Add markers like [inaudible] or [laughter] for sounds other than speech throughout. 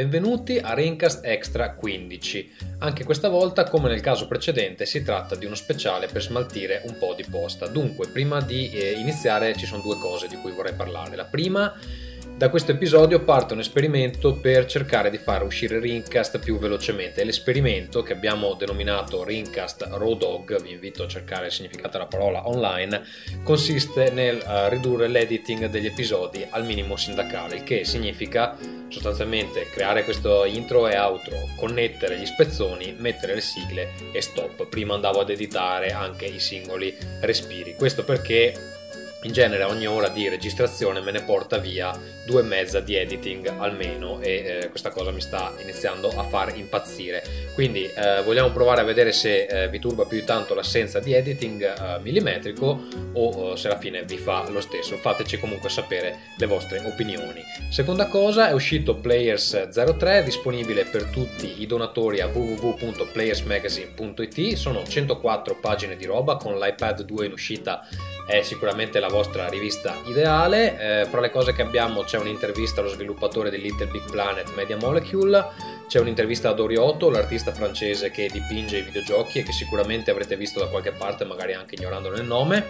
Benvenuti a Rincast Extra 15. Anche questa volta, come nel caso precedente, si tratta di uno speciale per smaltire un po' di posta. Dunque, prima di eh, iniziare ci sono due cose di cui vorrei parlare. La prima da questo episodio parte un esperimento per cercare di far uscire Rincast più velocemente. L'esperimento che abbiamo denominato Rincast Raw Dog, vi invito a cercare il significato della parola online, consiste nel uh, ridurre l'editing degli episodi al minimo sindacale, il che significa sostanzialmente creare questo intro e outro, connettere gli spezzoni, mettere le sigle e stop. Prima andavo ad editare anche i singoli respiri. Questo perché in genere ogni ora di registrazione me ne porta via due e mezza di editing almeno e eh, questa cosa mi sta iniziando a far impazzire. Quindi eh, vogliamo provare a vedere se eh, vi turba più di tanto l'assenza di editing eh, millimetrico o eh, se alla fine vi fa lo stesso. Fateci comunque sapere le vostre opinioni. Seconda cosa è uscito Players 03 disponibile per tutti i donatori a www.playersmagazine.it sono 104 pagine di roba con l'iPad 2 in uscita è sicuramente la vostra rivista ideale. Eh, fra le cose che abbiamo c'è un'intervista allo sviluppatore di Little Big Planet Media Molecule, c'è un'intervista ad Oriotto, l'artista francese che dipinge i videogiochi e che sicuramente avrete visto da qualche parte, magari anche ignorandone il nome.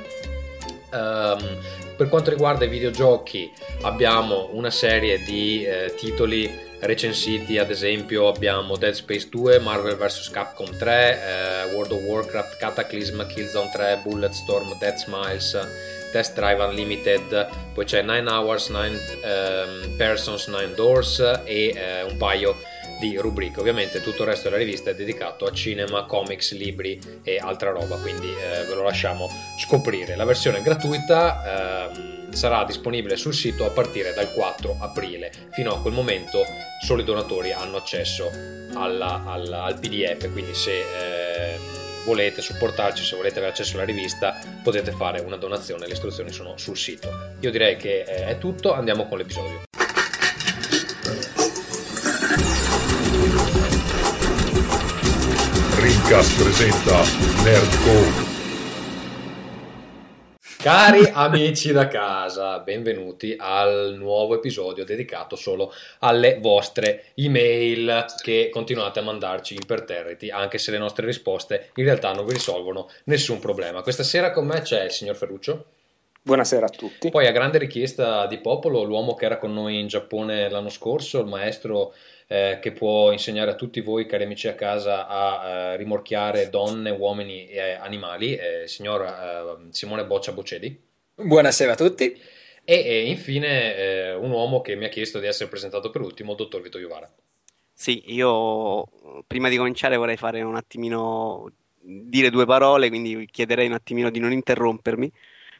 Um, per quanto riguarda i videogiochi abbiamo una serie di eh, titoli recensiti ad esempio abbiamo Dead Space 2, Marvel vs Capcom 3, eh, World of Warcraft, Cataclysm, Killzone 3, Bulletstorm, Dead Smiles, Test Drive Unlimited, poi c'è 9 Hours, 9 um, Persons, 9 Doors e eh, un paio di rubriche. Ovviamente tutto il resto della rivista è dedicato a cinema, comics, libri e altra roba, quindi eh, ve lo lasciamo scoprire. La versione gratuita eh, sarà disponibile sul sito a partire dal 4 aprile. Fino a quel momento solo i donatori hanno accesso alla, alla, al PDF, quindi se eh, volete supportarci, se volete avere accesso alla rivista, potete fare una donazione, le istruzioni sono sul sito. Io direi che eh, è tutto, andiamo con l'episodio. Rincast presenta Nerdcore Cari amici da casa, benvenuti al nuovo episodio dedicato solo alle vostre email che continuate a mandarci imperterriti, anche se le nostre risposte in realtà non vi risolvono nessun problema. Questa sera con me c'è il signor Ferruccio. Buonasera a tutti. Poi a grande richiesta di popolo, l'uomo che era con noi in Giappone l'anno scorso, il maestro eh, che può insegnare a tutti voi, cari amici a casa, a eh, rimorchiare donne, uomini e animali, eh, signor eh, Simone Boccia Boccedi. Buonasera a tutti. E, e infine eh, un uomo che mi ha chiesto di essere presentato per ultimo, il dottor Vito Iovara. Sì, io prima di cominciare vorrei fare un attimino dire due parole, quindi chiederei un attimino di non interrompermi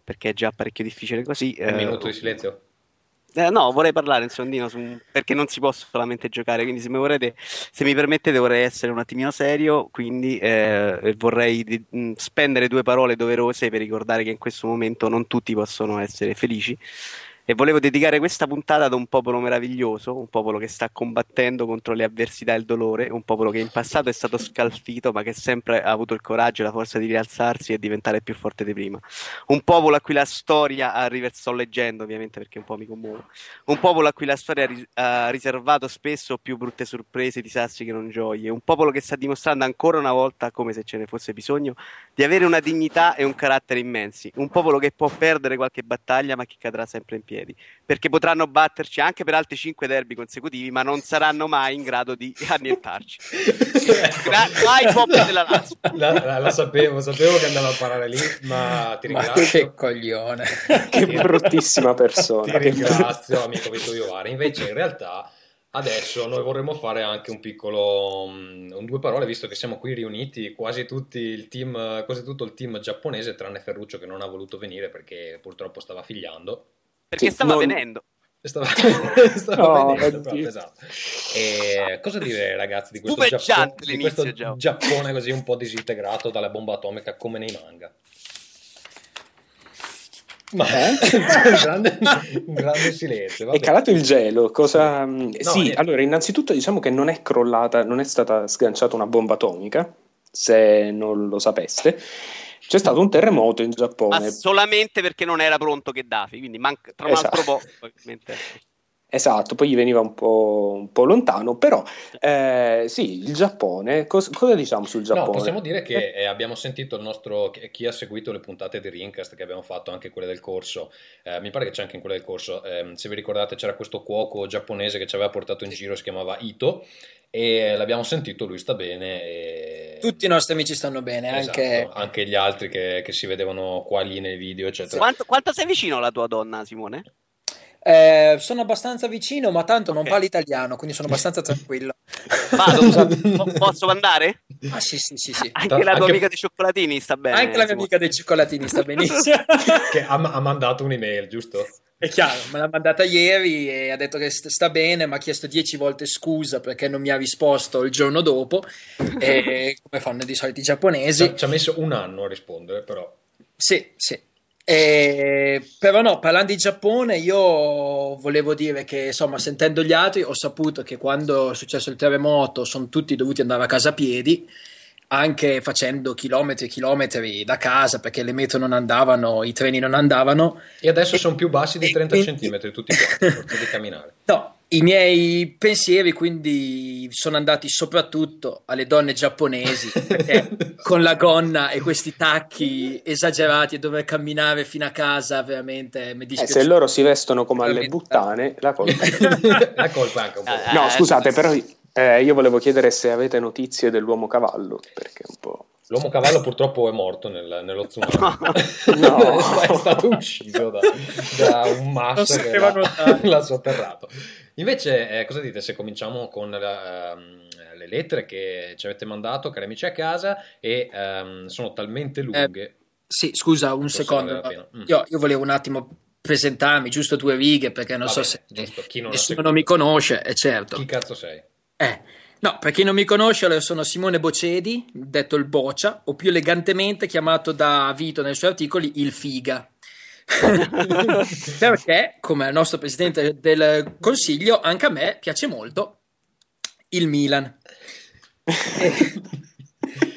perché è già parecchio difficile così. Un minuto di silenzio? Eh, no, vorrei parlare un sondino su, perché non si può solamente giocare, quindi se mi, vorrete, se mi permettete vorrei essere un attimino serio, quindi eh, vorrei di, mh, spendere due parole doverose per ricordare che in questo momento non tutti possono essere felici e volevo dedicare questa puntata ad un popolo meraviglioso, un popolo che sta combattendo contro le avversità e il dolore, un popolo che in passato è stato scalfito ma che sempre ha avuto il coraggio e la forza di rialzarsi e diventare più forte di prima. Un popolo a cui la storia ha sto leggendo ovviamente perché un po' mi commuovo. Un popolo a cui la storia ha riservato spesso più brutte sorprese, disastri che non gioie. Un popolo che sta dimostrando ancora una volta, come se ce ne fosse bisogno, di avere una dignità e un carattere immensi. Un popolo che può perdere qualche battaglia ma che cadrà sempre in piedi piedi, perché potranno batterci anche per altri 5 derby consecutivi, ma non saranno mai in grado di annientarci. [laughs] Gra- vai Poppe della Lazio. La, la, la, sapevo, sapevo che andava a parare lì, ma ti ringrazio. Ma che coglione. [laughs] che bruttissima persona. Ti ringrazio, amico Vittorio Vara. Invece in realtà Adesso noi vorremmo fare anche un piccolo, um, un due parole, visto che siamo qui riuniti quasi, tutti il team, quasi tutto il team giapponese, tranne Ferruccio che non ha voluto venire perché purtroppo stava figliando. Perché sì, stava non... venendo. Stava, [laughs] stava no, venendo proprio, esatto. E cosa dire ragazzi di questo, Giappone, di questo Giappone così un po' disintegrato dalla bomba atomica come nei manga? Ma eh? [laughs] un, grande, un grande silenzio. Vabbè. È calato il gelo. Cosa... No, sì, è... allora, innanzitutto diciamo che non è crollata, non è stata sganciata una bomba atomica, se non lo sapeste. C'è stato un terremoto in Giappone. Ma solamente perché non era pronto Gheddafi, quindi manca, tra esatto. l'altro po'. Esatto, poi gli veniva un po', un po lontano, però eh, sì, il Giappone, cos- cosa diciamo sul Giappone? No, possiamo dire che eh, abbiamo sentito il nostro, chi ha seguito le puntate di Rincast che abbiamo fatto, anche quelle del corso, eh, mi pare che c'è anche in quelle del corso, ehm, se vi ricordate c'era questo cuoco giapponese che ci aveva portato in giro, si chiamava Ito, e l'abbiamo sentito, lui sta bene. E... Tutti i nostri amici stanno bene, esatto, anche... anche... gli altri che, che, si vedevano qua lì nei video, eccetera. Quanto, quanto sei vicino alla tua donna, Simone? Eh, sono abbastanza vicino, ma tanto okay. non parlo italiano, quindi sono abbastanza [laughs] tranquillo. Vado, posso andare? Ah, sì, sì, sì, sì. Anche la tua anche... amica dei cioccolatini sta bene. Anche la mia amica dei cioccolatini sta [laughs] benissimo. che ha, ha, mandato un'email, giusto? È chiaro, me l'ha mandata ieri e ha detto che sta bene, mi ha chiesto dieci volte scusa perché non mi ha risposto il giorno dopo, e [laughs] come fanno di solito i giapponesi. Ci ha messo un anno a rispondere, però. Sì, sì. Eh, però no, parlando di Giappone, io volevo dire che insomma, sentendo gli altri, ho saputo che quando è successo il terremoto sono tutti dovuti andare a casa a piedi, anche facendo chilometri e chilometri da casa perché le metro non andavano, i treni non andavano. E adesso e, sono più bassi di 30 quindi... centimetri tutti quanti, di camminare. No, i miei pensieri quindi sono andati soprattutto alle donne giapponesi perché [laughs] con la gonna e questi tacchi esagerati e dover camminare fino a casa veramente mi dispiace. Eh, se loro si vestono come alle buttane la colpa è [laughs] la colpa anche un po'. no scusate però eh, io volevo chiedere se avete notizie dell'uomo cavallo perché un po' L'uomo cavallo purtroppo è morto nel, nello tsunami. No. [laughs] è stato ucciso da, da un masso che l'ha, l'ha sotterrato. Invece, eh, cosa dite se cominciamo con la, um, le lettere che ci avete mandato, cari amici a casa, e um, sono talmente lunghe. Eh, sì, scusa, un secondo. Mm. Io, io, volevo un attimo presentarmi, giusto due righe, perché non Va so bene, se giusto. non nessuno non mi conosce, è certo. Chi cazzo sei? Eh. No, per chi non mi conosce, allora sono Simone Bocedi, detto il Bocia, o più elegantemente chiamato da Vito nei suoi articoli il Figa. [laughs] perché, come nostro presidente del consiglio, anche a me piace molto il Milan. e,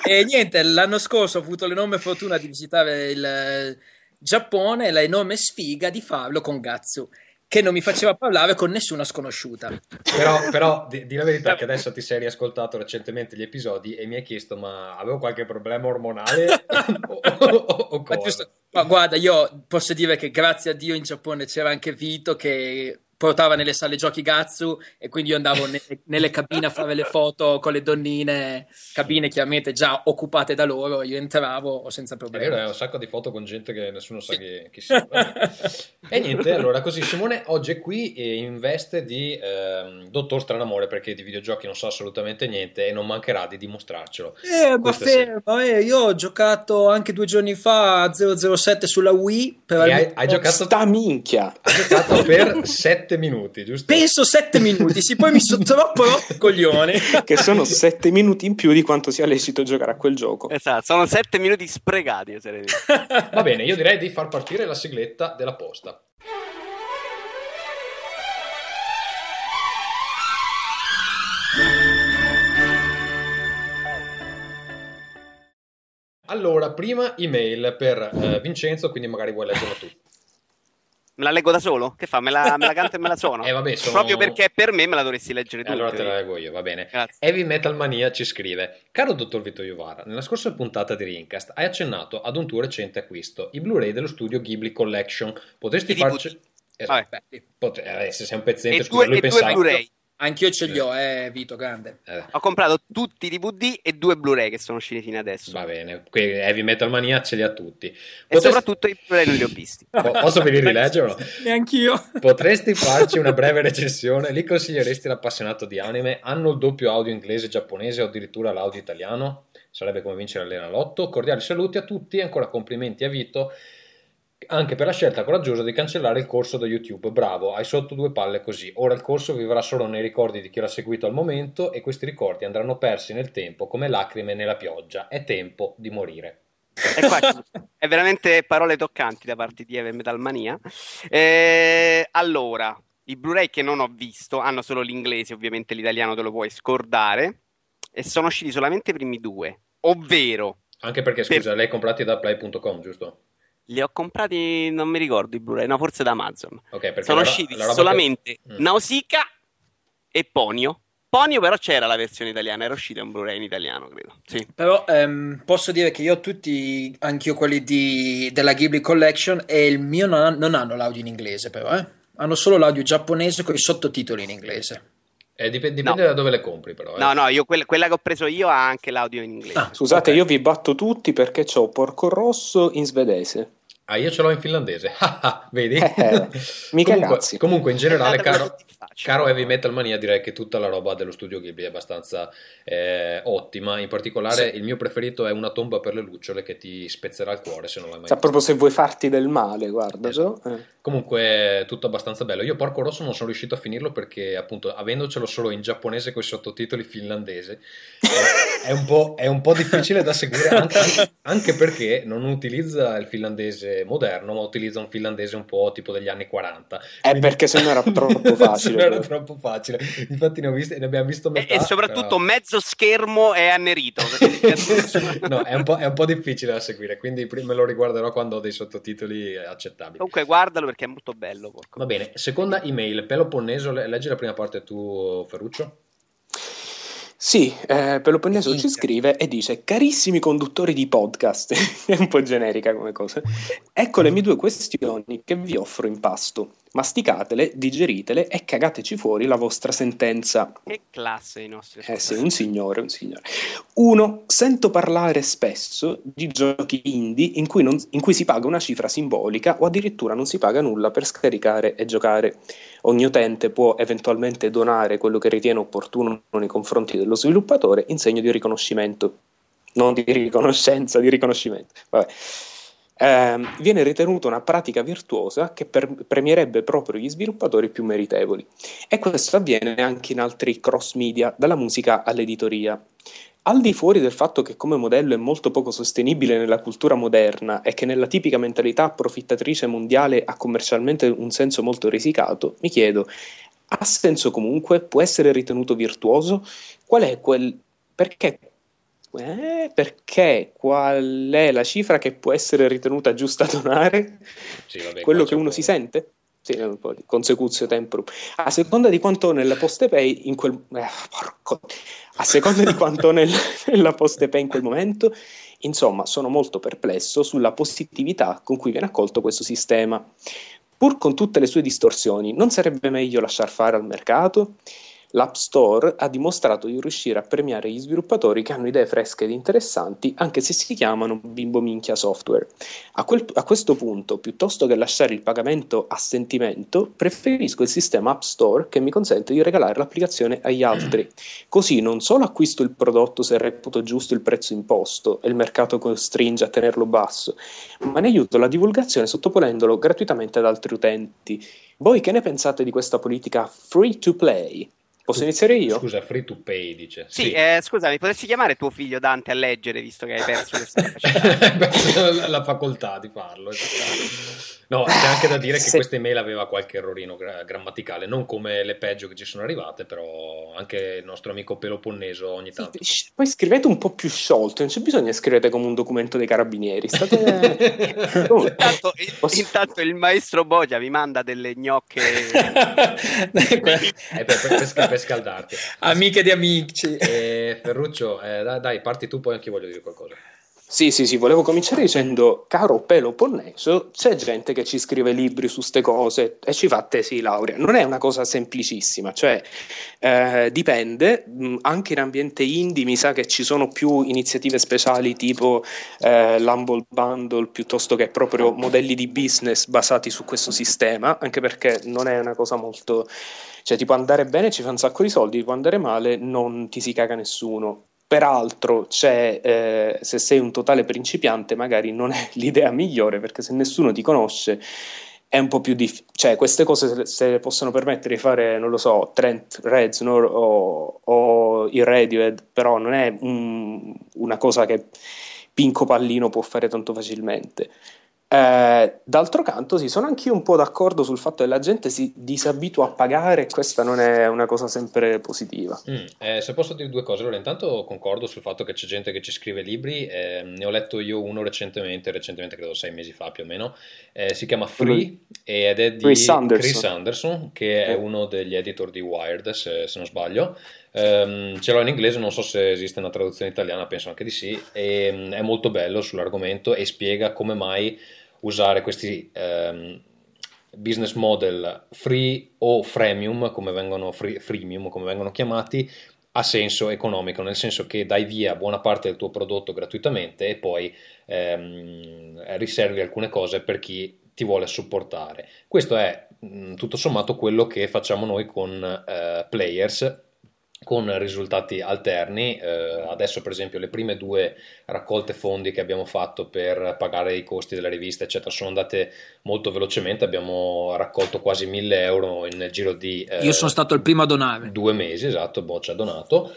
[laughs] e, niente, l'anno scorso ho avuto l'enorme fortuna di visitare il Giappone e l'enorme sfiga di farlo con Gatsu che non mi faceva parlare con nessuna sconosciuta. Però, però di, di, la verità che adesso ti sei riascoltato recentemente gli episodi e mi hai chiesto ma avevo qualche problema ormonale [laughs] o, o, o cosa? Giusto, ma guarda, io posso dire che grazie a Dio in Giappone c'era anche Vito che portava nelle sale giochi Gatsu e quindi io andavo nelle, [laughs] nelle cabine a fare le foto con le donnine, cabine chiaramente già occupate da loro, io entravo senza problemi. È vero, un sacco di foto con gente che nessuno sa chi, chi sia. [laughs] e niente, allora così Simone oggi è qui in veste di eh, dottor Stranamore perché di videogiochi non sa assolutamente niente e non mancherà di dimostrarcelo. Eh, ma fermo, eh, io ho giocato anche due giorni fa a 007 sulla Wii. Per hai, hai giocato... Sta minchia! Hai giocato per 7 [laughs] sette minuti, giusto? Penso sette minuti, sì, poi mi sono troppo rotto coglioni. [laughs] che sono sette minuti in più di quanto sia lecito giocare a quel gioco. Esatto, sono sette minuti sprecati. Va bene, io direi di far partire la sigletta della posta. Allora, prima email per eh, Vincenzo, quindi magari vuoi leggerlo tu. Me la leggo da solo? Che fa? Me la, me la canto e me la suono? [laughs] Eh, vabbè, sono... Proprio perché per me me la dovresti leggere tu. Eh, allora te la leggo io, va bene. Grazie. Heavy Metal Mania ci scrive: Caro dottor Vito Iovara, nella scorsa puntata di Rincast hai accennato ad un tuo recente acquisto, i Blu-ray dello studio Ghibli Collection. Potresti farci. Eh, Pot- eh, se sei un pezzente, e scusa, due, lui pensava. Blu-ray. Anch'io ce li ho, eh, Vito, grande. Eh. Ho comprato tutti i DVD e due Blu-ray che sono usciti fino adesso. Va bene, qui Heavy Metal Mania ce li ha tutti. Potresti... E soprattutto i Blu-ray non li ho visti. Posso venire a [laughs] rileggerlo? Neanch'io. Potresti [laughs] farci una breve recensione? Li consiglieresti l'appassionato di anime? Hanno il doppio audio inglese e giapponese o addirittura l'audio italiano? Sarebbe come vincere l'Enalotto. Cordiali saluti a tutti e ancora complimenti a Vito anche per la scelta coraggiosa di cancellare il corso da YouTube. Bravo, hai sotto due palle così. Ora il corso vivrà solo nei ricordi di chi l'ha seguito al momento e questi ricordi andranno persi nel tempo come lacrime nella pioggia. È tempo di morire. Qua [laughs] è veramente parole toccanti da parte di Eve Metalmania. Eh, allora, i Blu-ray che non ho visto hanno solo l'inglese, ovviamente l'italiano te lo puoi scordare. E sono usciti solamente i primi due, ovvero. Anche perché, scusa, per... lei comprati da play.com, giusto? Li ho comprati, non mi ricordo i Blu-ray, no, forse da Amazon. Okay, Sono usciti solamente che... Mm. Nausicaa e Ponio. Ponio però c'era la versione italiana, era uscita un Blu-ray in italiano, credo. Sì. Però ehm, posso dire che io ho tutti, anch'io quelli di, della Ghibli Collection e il mio non, ha, non hanno l'audio in inglese però, eh? Hanno solo l'audio giapponese con i sottotitoli in inglese. Eh, dipende, dipende no. da dove le compri, però. Eh. No, no, io, quella, quella, che ho preso io ha anche l'audio in inglese. Ah, Scusate, okay. io vi batto tutti perché ho Porco Rosso in svedese. Ah, io ce l'ho in finlandese. [laughs] Vedi? Eh, mica comunque, cazzi. comunque, in generale, caro, caro Heavy Metal Mania, direi che tutta la roba dello studio Ghibli è abbastanza eh, ottima. In particolare, sì. il mio preferito è Una tomba per le lucciole che ti spezzerà il cuore se non l'hai mai cioè, proprio se vuoi farti del male, guarda. Esatto. Eh. Comunque, tutto abbastanza bello. Io, Porco Rosso, non sono riuscito a finirlo perché, appunto, avendocelo solo in giapponese con i sottotitoli finlandese, è, un è, un po', difficile da seguire, anche, anche perché non utilizza il finlandese moderno, ma utilizza un finlandese un po' tipo degli anni 40. È Quindi... perché se no era troppo facile. Era troppo facile. Infatti ne, visti, ne abbiamo visto metà. E, e soprattutto però... mezzo schermo è annerito. [laughs] [laughs] no, è un, è un, po', difficile da seguire, quindi me lo riguarderò quando ho dei sottotitoli accettabili. Comunque guardalo perché è molto bello. Porco. Va bene, seconda email, Peloponneso, leggi la prima parte tu Ferruccio. Sì, eh, Peloponneso ci scrive e dice: Carissimi conduttori di podcast, [laughs] è un po' generica come cosa. Ecco le mie due questioni che vi offro in pasto. Masticatele, digeritele e cagateci fuori la vostra sentenza. Che classe i nostri Eh sì, un signore, un signore. Uno, sento parlare spesso di giochi indie in cui, non, in cui si paga una cifra simbolica o addirittura non si paga nulla per scaricare e giocare. Ogni utente può eventualmente donare quello che ritiene opportuno nei confronti dello sviluppatore in segno di riconoscimento. Non di riconoscenza, di riconoscimento. Vabbè. Eh, viene ritenuta una pratica virtuosa che per- premierebbe proprio gli sviluppatori più meritevoli. E questo avviene anche in altri cross media, dalla musica all'editoria. Al di fuori del fatto che come modello è molto poco sostenibile nella cultura moderna e che nella tipica mentalità approfittatrice mondiale ha commercialmente un senso molto risicato, mi chiedo, ha senso comunque? Può essere ritenuto virtuoso? Qual è quel... perché? Eh, perché qual è la cifra che può essere ritenuta giusta donare? Sì, vabbè, Quello che uno si sente? Sì, un po' di consecuzio temporum. A seconda di quanto nella poste pay in quel... Eh, porco a seconda di quanto nel, nella post pay in quel momento, insomma, sono molto perplesso sulla positività con cui viene accolto questo sistema. Pur con tutte le sue distorsioni, non sarebbe meglio lasciar fare al mercato? l'App Store ha dimostrato di riuscire a premiare gli sviluppatori che hanno idee fresche ed interessanti, anche se si chiamano bimbo minchia software. A, quel, a, questo punto, piuttosto che lasciare il pagamento a sentimento, preferisco il sistema App Store che mi consente di regalare l'applicazione agli altri. Così non solo acquisto il prodotto se reputo giusto il prezzo imposto e il mercato costringe a tenerlo basso, ma ne aiuto la divulgazione sottoponendolo gratuitamente ad altri utenti. Voi che ne pensate di questa politica free to play? Posso iniziare io? Scusa, free to pay dice. Sì, sì. Eh, scusa, mi potresti chiamare tuo figlio Dante a leggere visto che hai perso questa [laughs] la facoltà di farlo. Esatto. No, c'è anche da dire che sì. questa email aveva qualche errorino gra- grammaticale, non come le peggio che ci sono arrivate, però anche il nostro amico Peloponneso ogni tanto. Poi scrivete un po' più sciolto, non c'è bisogno di scrivere come un documento dei carabinieri. State... [laughs] [laughs] intanto, Posso... intanto, il maestro Bogia vi manda delle gnocche eh, per, per, per, per, scaldarti. Amiche di amici. Eh, Ferruccio, eh, dai, parti tu, poi anche io voglio dire qualcosa. Sì, sì, sì, volevo cominciare dicendo, caro Peloponneso, c'è gente che ci scrive libri su queste cose e ci fa tesi laurea. Non è una cosa semplicissima, cioè eh, dipende, anche in ambiente indie mi sa che ci sono più iniziative speciali tipo eh, l'Humble Bundle piuttosto che proprio modelli di business basati su questo sistema, anche perché non è una cosa molto... cioè ti può andare bene, ci fa un sacco di soldi, ti può andare male, non ti si caga nessuno Peraltro, eh, se sei un totale principiante, magari non è [laughs] l'idea migliore perché se nessuno ti conosce è un po' più difficile. Cioè, queste cose se le possono permettere di fare, non lo so, Trent Reznor o, o il Radiohead, però non è un, una cosa che Pinco Pallino può fare tanto facilmente. Eh, d'altro canto, sì, sono anch'io un po' d'accordo sul fatto che la gente si disabitua a pagare e questa non è una cosa sempre positiva. Mm, eh, se posso dire due cose, allora intanto concordo sul fatto che c'è gente che ci scrive libri, eh, ne ho letto io uno recentemente, recentemente credo sei mesi fa più o meno, eh, si chiama Free ed è di Chris Anderson. Chris Anderson, che è uno degli editor di Wired, se, se non sbaglio. Ehm, ce l'ho in inglese, non so se esiste una traduzione italiana, penso anche di sì. E, mm, è molto bello sull'argomento e spiega come mai usare questi ehm, business model free o freemium, come vengono, free- freemium, come vengono chiamati, ha senso economico, nel senso che dai via buona parte del tuo prodotto gratuitamente e poi ehm, riservi alcune cose per chi ti vuole supportare. Questo è mh, tutto sommato quello che facciamo noi con eh, Players con risultati alterni. Eh, adesso, per esempio, le prime due raccolte fondi che abbiamo fatto per pagare i costi della rivista, eccetera, sono andate molto velocemente. Abbiamo raccolto quasi 1000 euro nel giro di eh, Io sono stato il primo a donare. due mesi, esatto, Boccia ha donato.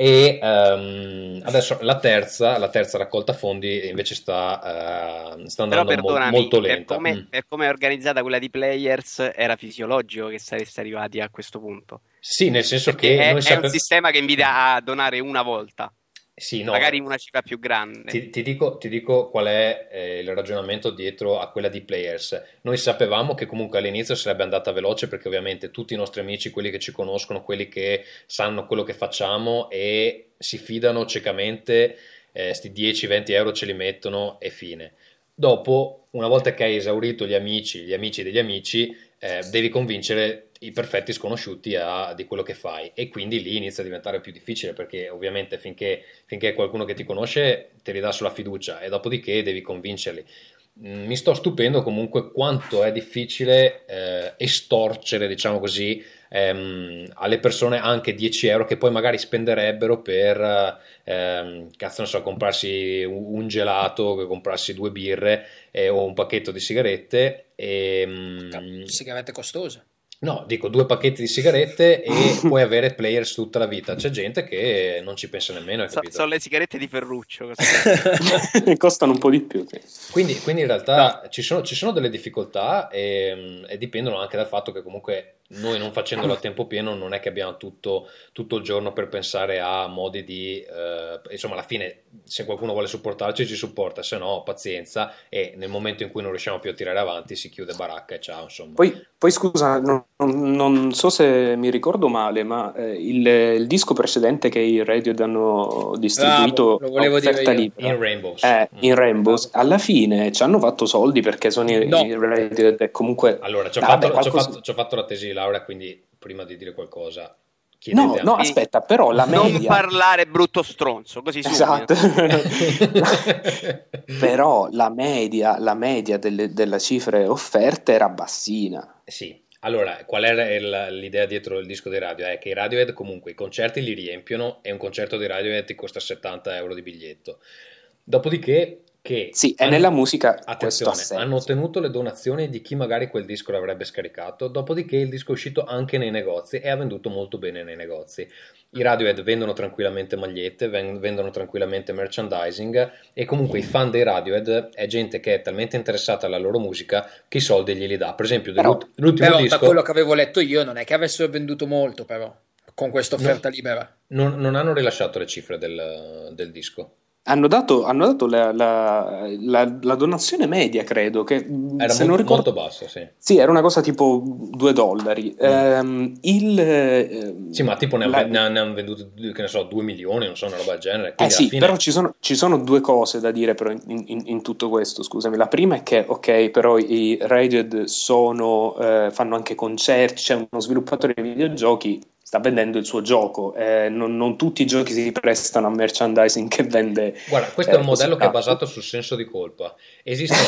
E ehm, adesso la terza, la terza raccolta fondi invece sta, eh, sta andando mo- molto per lenta. come, Mm. per come è organizzata quella di Players, era fisiologico che sareste arrivati a questo punto. Sì, nel senso Perché che è, è sape- un sistema che invita a donare una volta, Sì, no, magari una cifra più grande. Ti, ti dico, ti dico qual è eh, il ragionamento dietro a quella di Players. Noi sapevamo che comunque all'inizio sarebbe andata veloce perché ovviamente tutti i nostri amici, quelli che ci conoscono, quelli che sanno quello che facciamo e si fidano ciecamente, eh, sti 10-20 euro ce li mettono e fine. Dopo, una volta che hai esaurito gli amici, gli amici degli amici, eh, devi convincere i perfetti sconosciuti a- di quello che fai e quindi lì inizia a diventare più difficile perché ovviamente finché, finché qualcuno che ti conosce te li dà sulla fiducia e dopodiché devi convincerli. Mm, Mi sto stupendo comunque quanto è difficile eh, estorcere, diciamo così, ehm, alle persone anche 10 euro che poi magari spenderebbero per, ehm, cazzo ne so, comprarsi un gelato, comprarsi due birre eh, o un pacchetto di sigarette. E, mm, Sigarette costose. No, dico due pacchetti di sigarette e [laughs] puoi avere players tutta la vita. C'è gente che non ci pensa nemmeno, hai So- capito? sono le sigarette di Ferruccio. [laughs] Costano un po' di più. sì. Quindi, quindi in realtà ci, sono, ci sono delle difficoltà e, e dipendono anche dal fatto che comunque noi non facendolo a tempo pieno non è che abbiamo tutto, tutto il giorno per pensare a modi di... eh, insomma, alla fine se qualcuno vuole supportarci ci supporta, se no pazienza e nel momento in cui non riusciamo più a tirare avanti si chiude baracca e ciao, insomma. Poi, poi scusa, non, non- non so se mi ricordo male, ma eh, il, il disco precedente che i Radiohead hanno distribuito Bravo, lo volevo dire io. libera, In Rainbows. eh, Mm. in Rainbows, alla fine ci hanno fatto soldi perché sono i, No. i Radiohead e comunque... Allora, ci ho, fatto, qualcosa- fatto- fatto la tesi di laurea, quindi prima di dire qualcosa No, no, me. aspetta, però la non media... parlare brutto stronzo, così subito. Esatto. [laughs] Però la media, la media delle, delle cifre offerte era bassina. Sì, allora, qual è il- l'idea dietro il disco dei Radiohead? È che i Radiohead comunque i concerti li riempiono e un concerto dei Radiohead ti costa 70 euro di biglietto. Dopodiché, che Sì, hanno- nella musica Attenzione, hanno ottenuto le donazioni di chi magari quel disco l'avrebbe scaricato, dopodiché il disco è uscito anche nei negozi e ha venduto molto bene nei negozi. I Radiohead vendono tranquillamente magliette, ven- vendono tranquillamente merchandising e comunque i fan dei Radiohead è gente che è talmente interessata alla loro musica che i soldi glieli dà. Per esempio, Però- l'ultimo Però da disco quello che avevo letto io non è che avessero venduto molto però con questa offerta libera. non, non hanno rilasciato le cifre del, del disco. Hanno dato, hanno dato la, la- la- la donazione media, credo, che Era se mo- non ricordo... molto basso, sì. Sì, era una cosa tipo 2 dollari. Ehm, il, ehm, Sì, ma tipo ne, hanno- ne ne hanno venduti, che ne so, 2 milioni, non so, una roba del genere. Eh sì, fine... però ci sono, ci sono due cose da dire però in, in- in tutto questo, scusami. La prima è che, ok, però i Radiohead sono, eh, fanno anche concerti, c'è uno sviluppatore di videogiochi, sta vendendo il suo gioco, eh, non, non tutti i giochi si prestano a merchandising che vende... Guarda, questo è un eh, modello che è basato sul senso di colpa. Esistono.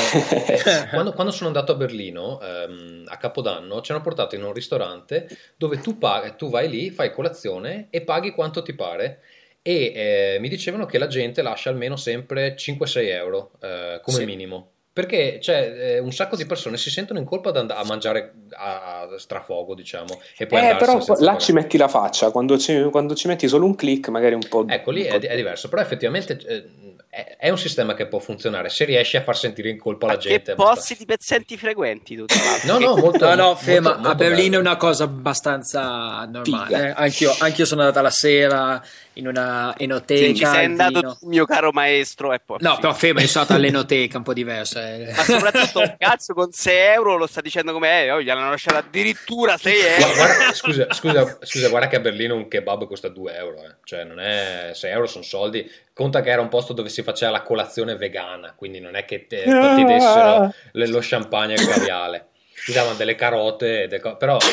eh, [laughs] quando, quando sono andato a Berlino ehm, a Capodanno, ci hanno portato in un ristorante dove tu, paghi, tu vai lì, fai colazione e paghi quanto ti pare. E eh, mi dicevano che la gente lascia almeno sempre 5-6 euro eh, come Sì. minimo. Perché c'è eh, un sacco di persone si sentono in colpa ad and- a mangiare a strafogo, diciamo, e poi Eh, però senza là pagare. ci metti la faccia, quando ci, quando ci metti solo un click magari un po'... Ecco, lì è, è diverso, però effettivamente eh, è, è un sistema che può funzionare se riesci a far sentire in colpa Ma la gente. posti di pezzenti frequenti tu, tra l'altro. No, no, molto, No, no, molto- ferma, molto a Berlino bello. è una cosa abbastanza normale. Eh. Anch'io, anch'io sono andata la sera in una enoteca. Se ci sei andato vino. tu, mio caro maestro, è poi No, sì. però io sono andato all'enoteca, un po' diversa. eh. Ma soprattutto, cazzo, con 6 euro lo sta dicendo come è, oh, gli hanno lasciato addirittura 6 Guarda, euro. guarda- scusa, scusa, scusa, guarda che a Berlino un kebab costa 2 euro, eh. cioè non è 6 euro sono soldi. Conta che era un posto dove si faceva la colazione vegana, quindi non è che te- ti dessero le- lo champagne e il caviale. Ti davano delle carote, e delle co- però... [laughs]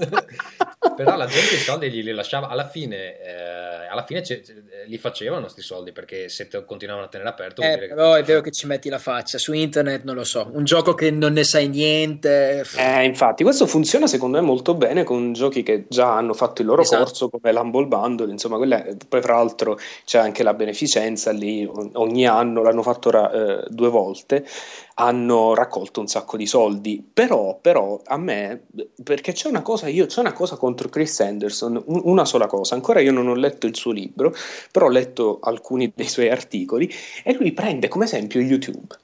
[laughs] però la gente i soldi glieli lasciava. Alla fine, eh, alla fine li facevano sti soldi perché se te- continuavano a tenere aperto vuol Eh, dire che però è vero che ci metti la faccia. Su internet non lo so. Un gioco che non ne sai niente. Eh, infatti, questo funziona secondo me molto bene con giochi che già hanno fatto il loro Esatto. corso, come l'Humble Bundle. Insomma, quella- poi, fra l'altro, c'è anche la beneficenza lì. Ogni anno l'hanno fatto ora, eh, due volte. Hanno raccolto un sacco di soldi. Però, però, a me, perché c'è una cosa, io c'è una cosa contro Chris Anderson, un- una sola cosa. Ancora io non ho letto il suo libro, però ho letto alcuni dei suoi articoli. E lui prende come esempio YouTube.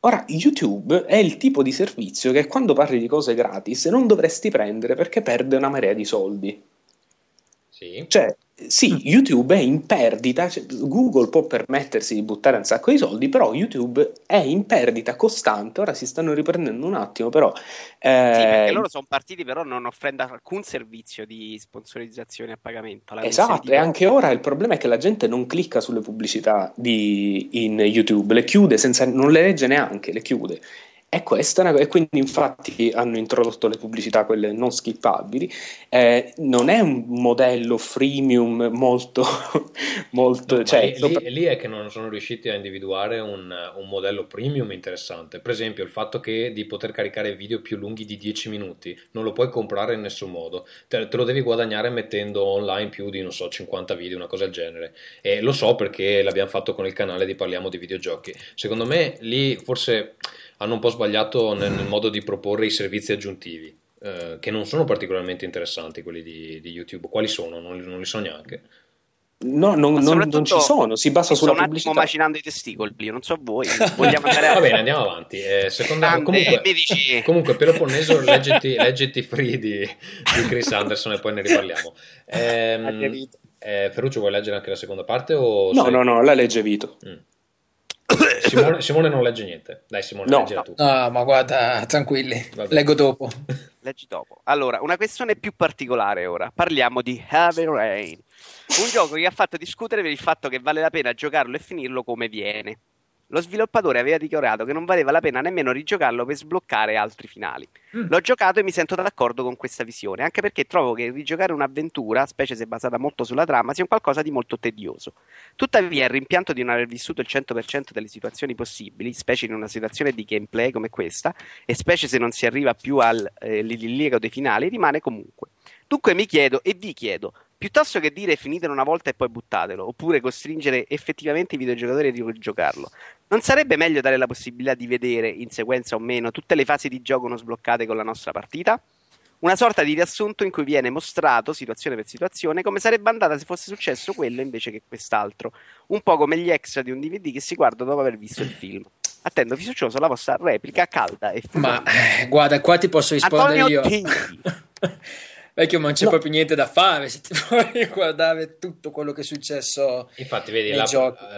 Ora, YouTube è il tipo di servizio che quando parli di cose gratis non dovresti prendere perché perde una marea di soldi. Sì. Cioè, sì, YouTube è in perdita, cioè, Google può permettersi di buttare un sacco di soldi, però YouTube è in perdita costante, ora si stanno riprendendo un attimo, però... Sì, perché eh, loro sono partiti però non offrendo alcun servizio di sponsorizzazione a pagamento. Esatto, e anche ora il problema è che la gente non clicca sulle pubblicità di- in YouTube, le chiude senza, non le legge neanche, le chiude. E questa è una- e quindi infatti hanno introdotto le pubblicità, quelle non skippabili. Eh, non è un modello freemium molto, [laughs] molto No, cioè, lì, sopra- lì è che non sono riusciti a individuare un, un modello premium interessante. Per esempio, il fatto che di poter caricare video più lunghi di 10 minuti non lo puoi comprare in nessun modo. Te, te lo devi guadagnare mettendo online più di, non so, 50 video, una cosa del genere. E lo so perché l'abbiamo fatto con il canale di Parliamo di videogiochi. Secondo me lì forse hanno un po' sbagliato nel, nel modo di proporre i servizi aggiuntivi. eh, che non sono particolarmente interessanti quelli di, di YouTube. Quali sono? Non, li- non li so neanche. no, non, non- non ci sono, si basa sulla sto un attimo pubblicità. macinando i testicoli, non so voi, vogliamo andare [laughs] Va bene, andiamo avanti. Eh, secondo, Grande, comunque, comunque, Peloponneso, leggiti, leggiti Free di, di Chris Anderson e poi ne riparliamo. Aderito. eh, Ferruccio, vuoi leggere anche la seconda parte? O No, sei- no, no, la legge Vito. Mm. Simone, Simone non legge niente. Dai, Simone, No. tu. No, ma guarda, tranquilli, Vabbè. leggo dopo. [laughs] Leggi dopo. Allora, una questione più particolare ora. Parliamo di Heavy Rain, un gioco che ha fatto discutere per il fatto che vale la pena giocarlo e finirlo come viene. Lo sviluppatore aveva dichiarato che non valeva la pena nemmeno rigiocarlo per sbloccare altri finali. Mm. L'ho giocato e mi sento d'accordo con questa visione, anche perché trovo che rigiocare un'avventura, specie se basata molto sulla trama, sia un qualcosa di molto tedioso. Tuttavia, il rimpianto di non aver vissuto il 100% delle situazioni possibili, specie in una situazione di gameplay come questa, e specie se non si arriva più al eh, dei finali, rimane comunque. Dunque mi chiedo e vi chiedo, piuttosto che dire finitelo una volta e poi buttatelo, oppure costringere effettivamente i videogiocatori a rigiocarlo, non sarebbe meglio dare la possibilità di vedere, in sequenza o meno, tutte le fasi di gioco non sbloccate con la nostra partita? Una sorta di riassunto in cui viene mostrato, situazione per situazione, come sarebbe andata se fosse successo quello invece che quest'altro. Un po' come gli extra di un DVD che si guarda dopo aver visto il film. Attendo fiducioso la vostra replica calda e Ma eh, guarda, qua ti posso rispondere Antonio io. [laughs] Vecchio, ma non c'è No. proprio niente da fare se ti [laughs] vuoi guardare tutto quello che è successo. Infatti, vedi, la-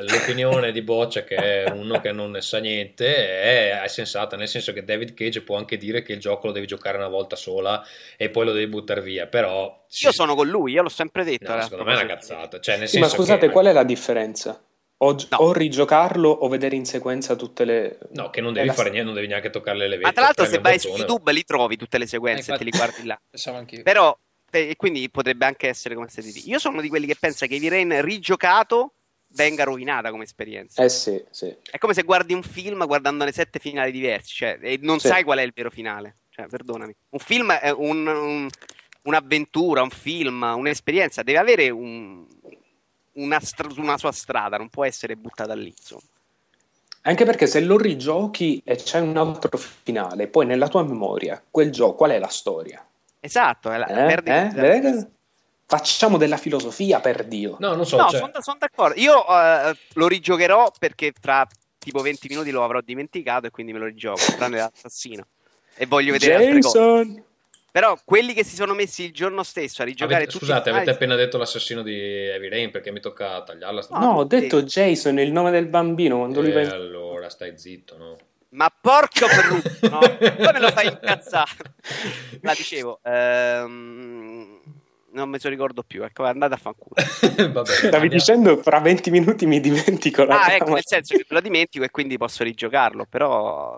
l'opinione di Boccia, che è [laughs] uno che non ne sa niente, è, è sensata, nel senso che David Cage può anche dire che il gioco lo devi giocare una volta sola e poi lo devi buttare via, però... Io sono con lui, io l'ho sempre detto. No, eh, secondo me è una di- cazzata. Cioè, nel Sì, ma scusate, che... qual è la differenza? O, No. o rigiocarlo o vedere in sequenza tutte le... No, che non devi la- fare niente, non devi neanche toccare le levette. Ma tra l'altro, se vai su bottone. YouTube li trovi tutte le sequenze Eh, e te li infatti. guardi là. Pensavo anch'io. Però, eh, e quindi potrebbe anche essere come state di. Io sono uno di quelli che pensa che Rain rigiocato venga rovinata come esperienza. Eh sì, sì. È come se guardi un film guardandone sette finali diversi, cioè, e non Sì. sai qual è il vero finale. Cioè, perdonami. Un film è un- un- un'avventura, un film, un'esperienza, deve avere un- una, stra- una sua strada, non può essere buttata lì. Insomma. Anche perché se lo rigiochi e c'è un altro finale, poi nella tua memoria, quel gioco, qual è la storia? Esatto, è la, Eh? perdi- Eh? Vedete? Facciamo della filosofia per Dio. No, non so. No, cioè- sono, sono d'accordo. Io eh, lo rigiocherò perché tra tipo 20 minuti lo avrò dimenticato e quindi me lo rigioco, tranne l'assassino. E voglio vedere altre cose. Però quelli che si sono messi il giorno stesso a rigiocare Avete- tutti scusate, avete appena detto l'assassino di Heavy Rain perché mi tocca tagliarla. No, No, ho detto Jason, il nome del bambino quando lui Eh, va in- allora, stai zitto, no? Ma porco Ferruccio, no? [laughs] Come lo fai incazzare? [laughs] La dicevo, ehm, non me lo ricordo più, ecco, andate a fanculo. [laughs] Stavi andiamo- dicendo fra 20 minuti mi dimentico la Ah, trama. ecco, nel senso che lo dimentico e quindi posso rigiocarlo, però,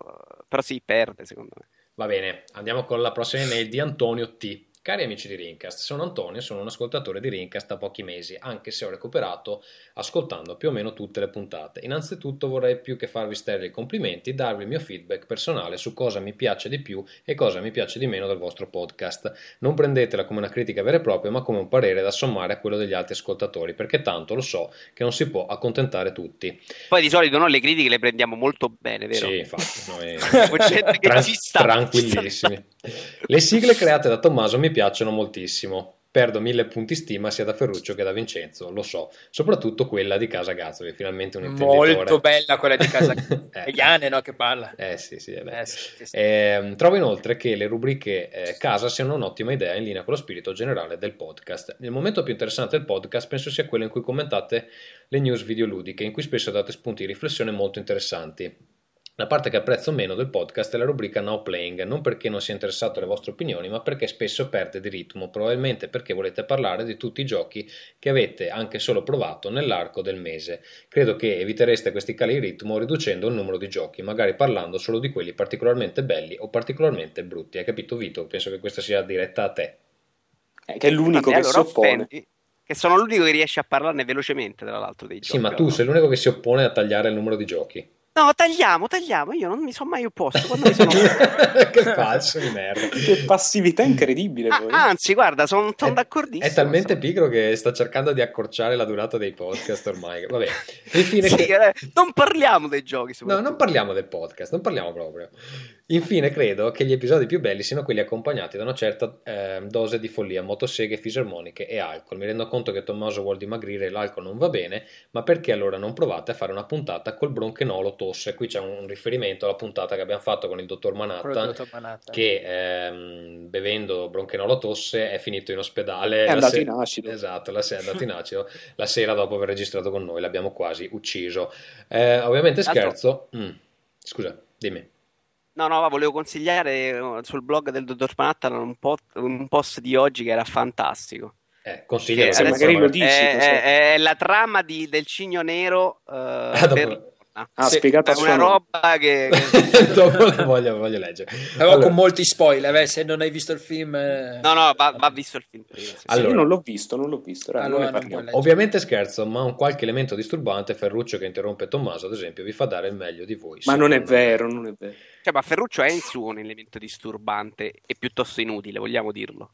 però si perde secondo me. Va bene, andiamo con la prossima email di Antonio T. Cari amici di Rincast, sono Antonio, sono un ascoltatore di Rincast da pochi mesi, anche se ho recuperato ascoltando più o meno tutte le puntate. Innanzitutto vorrei più che farvi stelle i complimenti, darvi il mio feedback personale su cosa mi piace di più e cosa mi piace di meno del vostro podcast. Non prendetela come una critica vera e propria, ma come un parere da sommare a quello degli altri ascoltatori, perché tanto lo so che non si può accontentare tutti. Poi di solito noi le critiche le prendiamo molto bene, vero? Sì, infatti, noi [laughs] Tran- tranquillissimi. Le sigle create da Tommaso mi piacciono moltissimo. Perdo mille punti stima sia da Ferruccio che da Vincenzo, lo so. Soprattutto quella di Casa Gazzoli, finalmente un intenditore. Molto bella quella di [laughs] casa. Eh. Iane, no, che parla. Eh sì, sì. Eh, sì, sì. Ehm, trovo inoltre che le rubriche eh, casa siano un'ottima idea in linea con lo spirito generale del podcast. Il momento più interessante del podcast penso sia quello in cui commentate le news videoludiche, in cui spesso date spunti di riflessione molto interessanti. La parte che apprezzo meno del podcast è la rubrica Now Playing, non perché non sia interessato alle vostre opinioni, ma perché spesso perde di ritmo, probabilmente perché volete parlare di tutti i giochi che avete anche solo provato nell'arco del mese. Credo che evitereste questi cali di ritmo riducendo il numero di giochi, magari parlando solo di quelli particolarmente belli o particolarmente brutti. Hai capito Vito? Penso che questa sia diretta a te. Eh, che è l'unico Vabbè, che allora si oppone. offendi, Che sono l'unico che riesce a parlarne velocemente, tra l'altro, dei Sì, giochi. ma tu no? sei l'unico che si oppone a tagliare il numero di giochi. No, tagliamo, tagliamo. Io non mi sono mai opposto. Quando mi sono... [laughs] che [laughs] falso di merda. Che passività incredibile Ah, anzi, guarda, sono È- d'accordissimo. È talmente pigro che sta cercando di accorciare la durata dei podcast ormai. Vabbè, [laughs] infine. Sì, eh, non parliamo dei giochi. No, non parliamo del podcast, non parliamo proprio. Infine, credo che gli episodi più belli siano quelli accompagnati da una certa eh, dose di follia, motoseghe, fisarmoniche e alcol. Mi rendo conto che Tommaso vuol dimagrire e l'alcol non va bene, ma perché allora non provate a fare una puntata col bronchenolo tosse? Qui c'è un riferimento alla puntata che abbiamo fatto con il dottor Manhattan. che ehm, bevendo bronchenolo tosse è finito in ospedale. È andato se- in acido. Esatto, la se- è andato in acido la sera dopo aver registrato con noi, l'abbiamo quasi ucciso. Eh, ovviamente scherzo. Mm, Scusa, dimmi. No, no, ma volevo consigliare eh, sul blog del dottor Manhattan un, un post di oggi che era fantastico. Eh, consiglio Che se adesso magari lo dici, è, cos'è? è- è la trama di- del cigno nero eh, dopo- per Ah, Sì, spiegato a è una roba che, [laughs] che- dopo la voglio, voglio leggere. Però Allora, con molti spoiler, eh, se non hai visto il film... eh, No, no, va, va visto il film prima. sì, sì. Allora- Io non l'ho visto, non l'ho visto. raga, Allora non ovviamente scherzo, ma un qualche elemento disturbante, Ferruccio che interrompe Tommaso, ad esempio, vi fa dare il meglio di voi. Ma non è vero, non è vero. Cioè, ma Ferruccio è in suo un elemento disturbante e piuttosto inutile, vogliamo dirlo.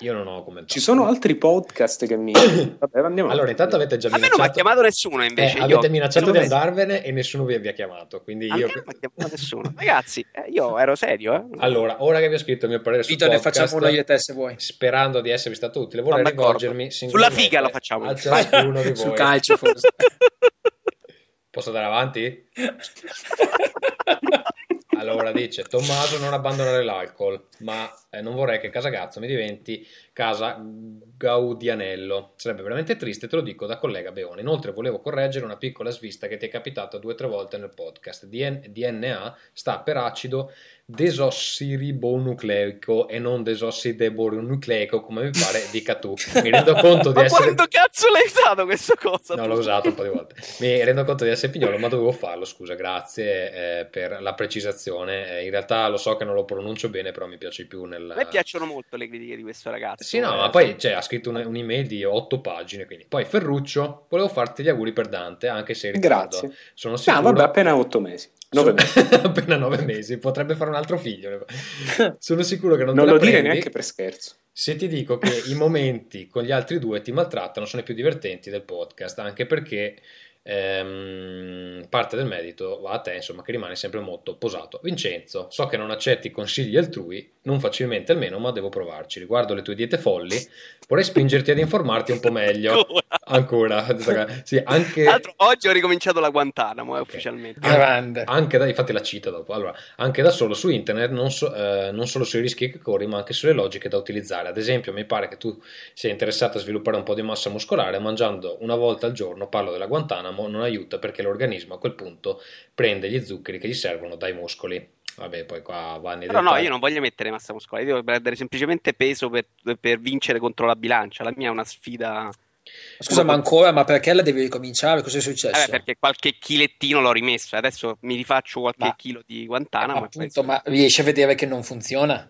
Io non ho commentato. Ci sono altri podcast che mi... [coughs] Vabbè, andiamo Allora, intanto avete già A me non mi ha minacciato. chiamato nessuno Eh, invece. io- avete minacciato di andarvene e nessuno vi, vi ha chiamato. Quindi A io. non mi ha chiamato nessuno. Ragazzi, eh, io ero serio, eh. Allora, ora che vi ho scritto il mio parere sul Vito, ne facciamo uno io e te se vuoi. sperando di esservi stato utile, vorrei rivolgermi Sulla figa lo facciamo. a ciascuno di Sul voi. calcio forse. [laughs] Posso andare avanti? [laughs] Allora dice Tommaso non abbandonare l'alcol, ma eh, non vorrei che Casagazzo mi diventi casa Gaudianello. Sarebbe veramente triste, te lo dico da collega Beone. Inoltre volevo correggere una piccola svista che ti è capitata due o tre volte nel podcast. DN- DNA sta per acido desossiribonucleico e non desossidemonucleico come mi pare dica tu. Mi rendo conto di Ma essere... quando cazzo l'hai usato questa cosa? No, l'ho usato un po' di volte. Mi rendo conto di essere pignolo, ma dovevo farlo. Scusa, grazie eh, per la precisazione. Eh, in realtà lo so che non lo pronuncio bene, però mi piace più nel. A me piacciono molto le critiche di questo ragazzo. Sì, no, eh, ma poi cioè, ha scritto un- un'email di otto pagine. Quindi. Poi Ferruccio, volevo farti gli auguri per Dante, anche se in ritardo. Grazie. Sono Ah, sicuro. vabbè, appena otto mesi. Nove [laughs] appena nove [laughs] mesi, potrebbe fare un altro figlio. [laughs] Sono sicuro che non, Non lo dire prendi. neanche per scherzo. Se ti dico che i momenti con gli altri due ti maltrattano sono i più divertenti del podcast, anche perché ehm, parte del merito va a te, insomma, che rimane sempre molto posato. Vincenzo, so che non accetti consigli altrui, non facilmente almeno, ma devo provarci. Riguardo le tue diete folli, vorrei spingerti ad informarti un po' meglio. Ancora. [laughs] sì, anche... Altro, oggi ho ricominciato la Guantanamo, eh, okay. ufficialmente. Grande. Anche da, infatti la cita dopo. Allora, anche da solo su internet, non, so, eh, non solo sui rischi che corri, ma anche sulle logiche da utilizzare. Ad esempio, mi pare che tu sia interessato a sviluppare un po' di massa muscolare mangiando una volta al giorno, parlo della Guantanamo, non aiuta perché l'organismo a quel punto prende gli zuccheri che gli servono dai muscoli. Vabbè, poi qua vanno Però no, io non voglio mettere massa muscolare, devo prendere semplicemente peso per, per vincere contro la bilancia. La mia è una sfida. Scusa, ma ancora, ma perché la devi ricominciare? Cosa è successo? Eh, perché qualche chilettino l'ho rimesso, adesso mi rifaccio qualche ma, chilo di Guantanamo. Eh, appunto, ma riesci a vedere che non funziona?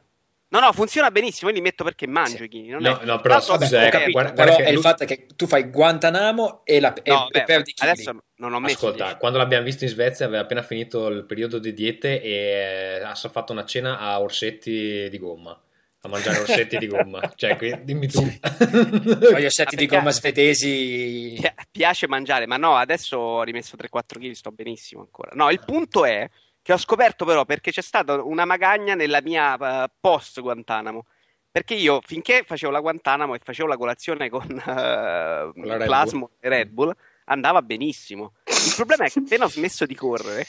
No, no, funziona benissimo, io li metto perché mangio sì. i chili. No, è... no, però scusa, eh, guarda, però è lui... il fatto che tu fai Guantanamo e, la, no, e beh, perdi chili. Adesso non ho messo Ascolta, 10. quando l'abbiamo visto in Svezia aveva appena finito il periodo di diete e ha fatto una cena a orsetti di gomma a mangiare orsetti di gomma. [laughs] Cioè, qui, dimmi tu. [laughs] Gli orsetti di gomma svedesi. Piace mangiare, ma no, adesso ho rimesso 3-4 kg, sto benissimo ancora. No, il punto è che ho scoperto però perché c'è stata una magagna nella mia uh, post Guantanamo. Perché io finché facevo la Guantanamo e facevo la colazione con, uh, [laughs] con Plasmo e Red Bull andava benissimo. Il problema è che appena ho smesso di correre,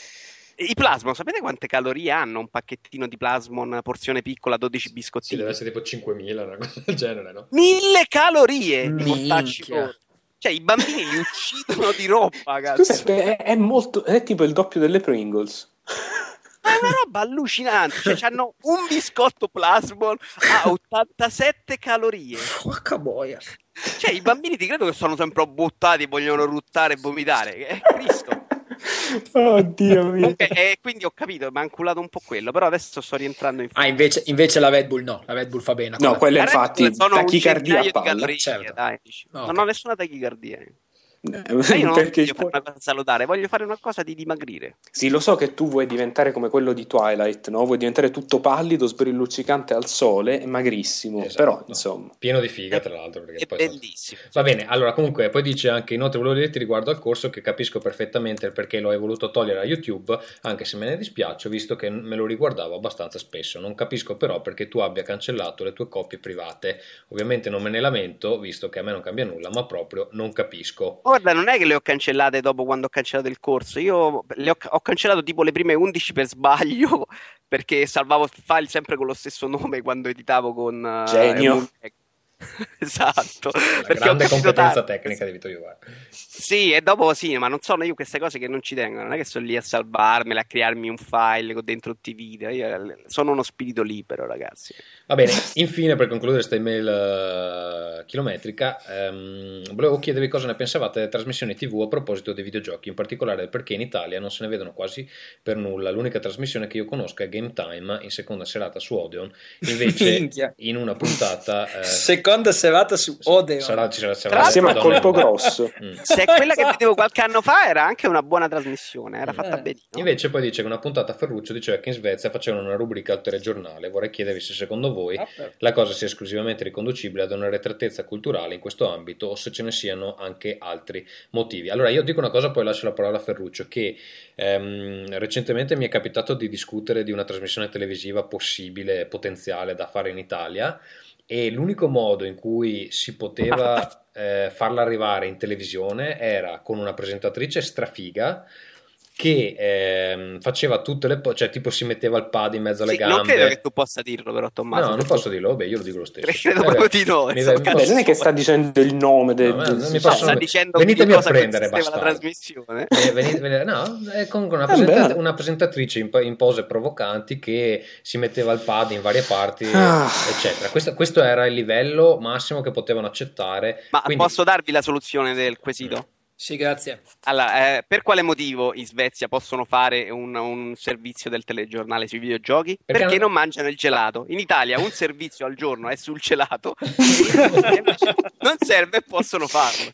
i Plasmon, sapete quante calorie hanno un pacchettino di Plasmon, porzione piccola, 12 biscottini? Sì, deve essere tipo 5.000, una cosa del genere, no? 1000 calorie! Cioè, i bambini li uccidono di roba, cazzo. Scusa, è, è, molto, è tipo il doppio delle Pringles. Ma è una roba allucinante. Cioè, hanno un biscotto Plasmon a 87 calorie. Porca boia. Cioè, i bambini ti credo che sono sempre buttati, vogliono ruttare e vomitare. È Cristo. Oddio mio. Okay, e quindi ho capito, mi ha anculato un po' quello, però adesso sto rientrando in Ah, invece, invece, la Red Bull no, la Red Bull fa bene. No, quella infatti tachicardia a palla. Calorie, certo. dai, no, non okay. ho nessuna tachicardia. Io [laughs] non perché voglio fare una cosa salutare, voglio fare una cosa di dimagrire. Sì, lo so che tu vuoi diventare come quello di Twilight, no? Vuoi diventare tutto pallido, sbrilluccicante al sole e magrissimo, esatto. però insomma. Pieno di figa, tra l'altro. È bellissimo. Va bene, allora comunque poi dice anche, inoltre volevo dirti riguardo al corso che capisco perfettamente perché lo hai voluto togliere a YouTube, anche se me ne dispiace, visto che me lo riguardavo abbastanza spesso. Non capisco però perché tu abbia cancellato le tue coppie private. Ovviamente non me ne lamento, visto che a me non cambia nulla, ma proprio non capisco. Oh, guarda, non è che le ho cancellate dopo quando ho cancellato il corso. Io le ho, ho cancellato tipo le prime 11 per sbaglio [laughs] perché salvavo il file sempre con lo stesso nome quando editavo con uh, Genio. [laughs] esatto. La perché grande competenza tardi. tecnica di Vittorio Iuvara. Sì, e dopo sì, ma non sono io queste cose che non ci tengono, non è che sono lì a salvarmela, a crearmi un file con dentro tutti i video, io sono uno spirito libero, ragazzi. Va bene, infine per concludere questa email uh, chilometrica, um, volevo chiedervi cosa ne pensavate delle trasmissioni TV a proposito dei videogiochi, in particolare perché in Italia non se ne vedono quasi per nulla. L'unica trasmissione che io conosco è Game Time in seconda serata su Odeon, invece [laughs] in una puntata... Uh, seconda serata su Odeon. Sarà, sarà, sarà, sarà, a colpo grosso. Mm. [laughs] Se è quella che vedevo qualche anno fa, era anche una buona trasmissione, era fatta eh. benissimo. Invece poi dice che una puntata a Ferruccio diceva che in Svezia facevano una rubrica al telegiornale. Vorrei chiedervi se secondo voi ah, la cosa sia esclusivamente riconducibile ad una retratezza culturale in questo ambito o se ce ne siano anche altri motivi. Allora io dico una cosa, poi lascio la parola a Ferruccio, che ehm, recentemente mi è capitato di discutere di una trasmissione televisiva possibile, potenziale da fare in Italia e l'unico modo in cui si poteva eh, farla arrivare in televisione era con una presentatrice strafiga che ehm, faceva tutte le po- cioè tipo si metteva il pad in mezzo alle sì, gambe. Non credo che tu possa dirlo, però, Tommaso. No, non posso dirlo, vabbè, io lo dico lo stesso. Credo eh, proprio di no. Vabbè, non è che sta dicendo il nome del. No, del... No, possono... sta dicendo venitemi a prendere basta. la trasmissione. Eh, venite, venite, no, è comunque una, presenta- una presentatrice in, in, pose provocanti che si metteva il pad in varie parti, ah. eccetera. Questo, questo, era il livello massimo che potevano accettare. Ma Quindi... posso darvi la soluzione del quesito? Sì, grazie. Allora, eh, per quale motivo in Svezia possono fare un, un servizio del telegiornale sui videogiochi? Perché, Perché non... non mangiano il gelato. In Italia un servizio al giorno è sul gelato, [laughs] non serve e possono farlo.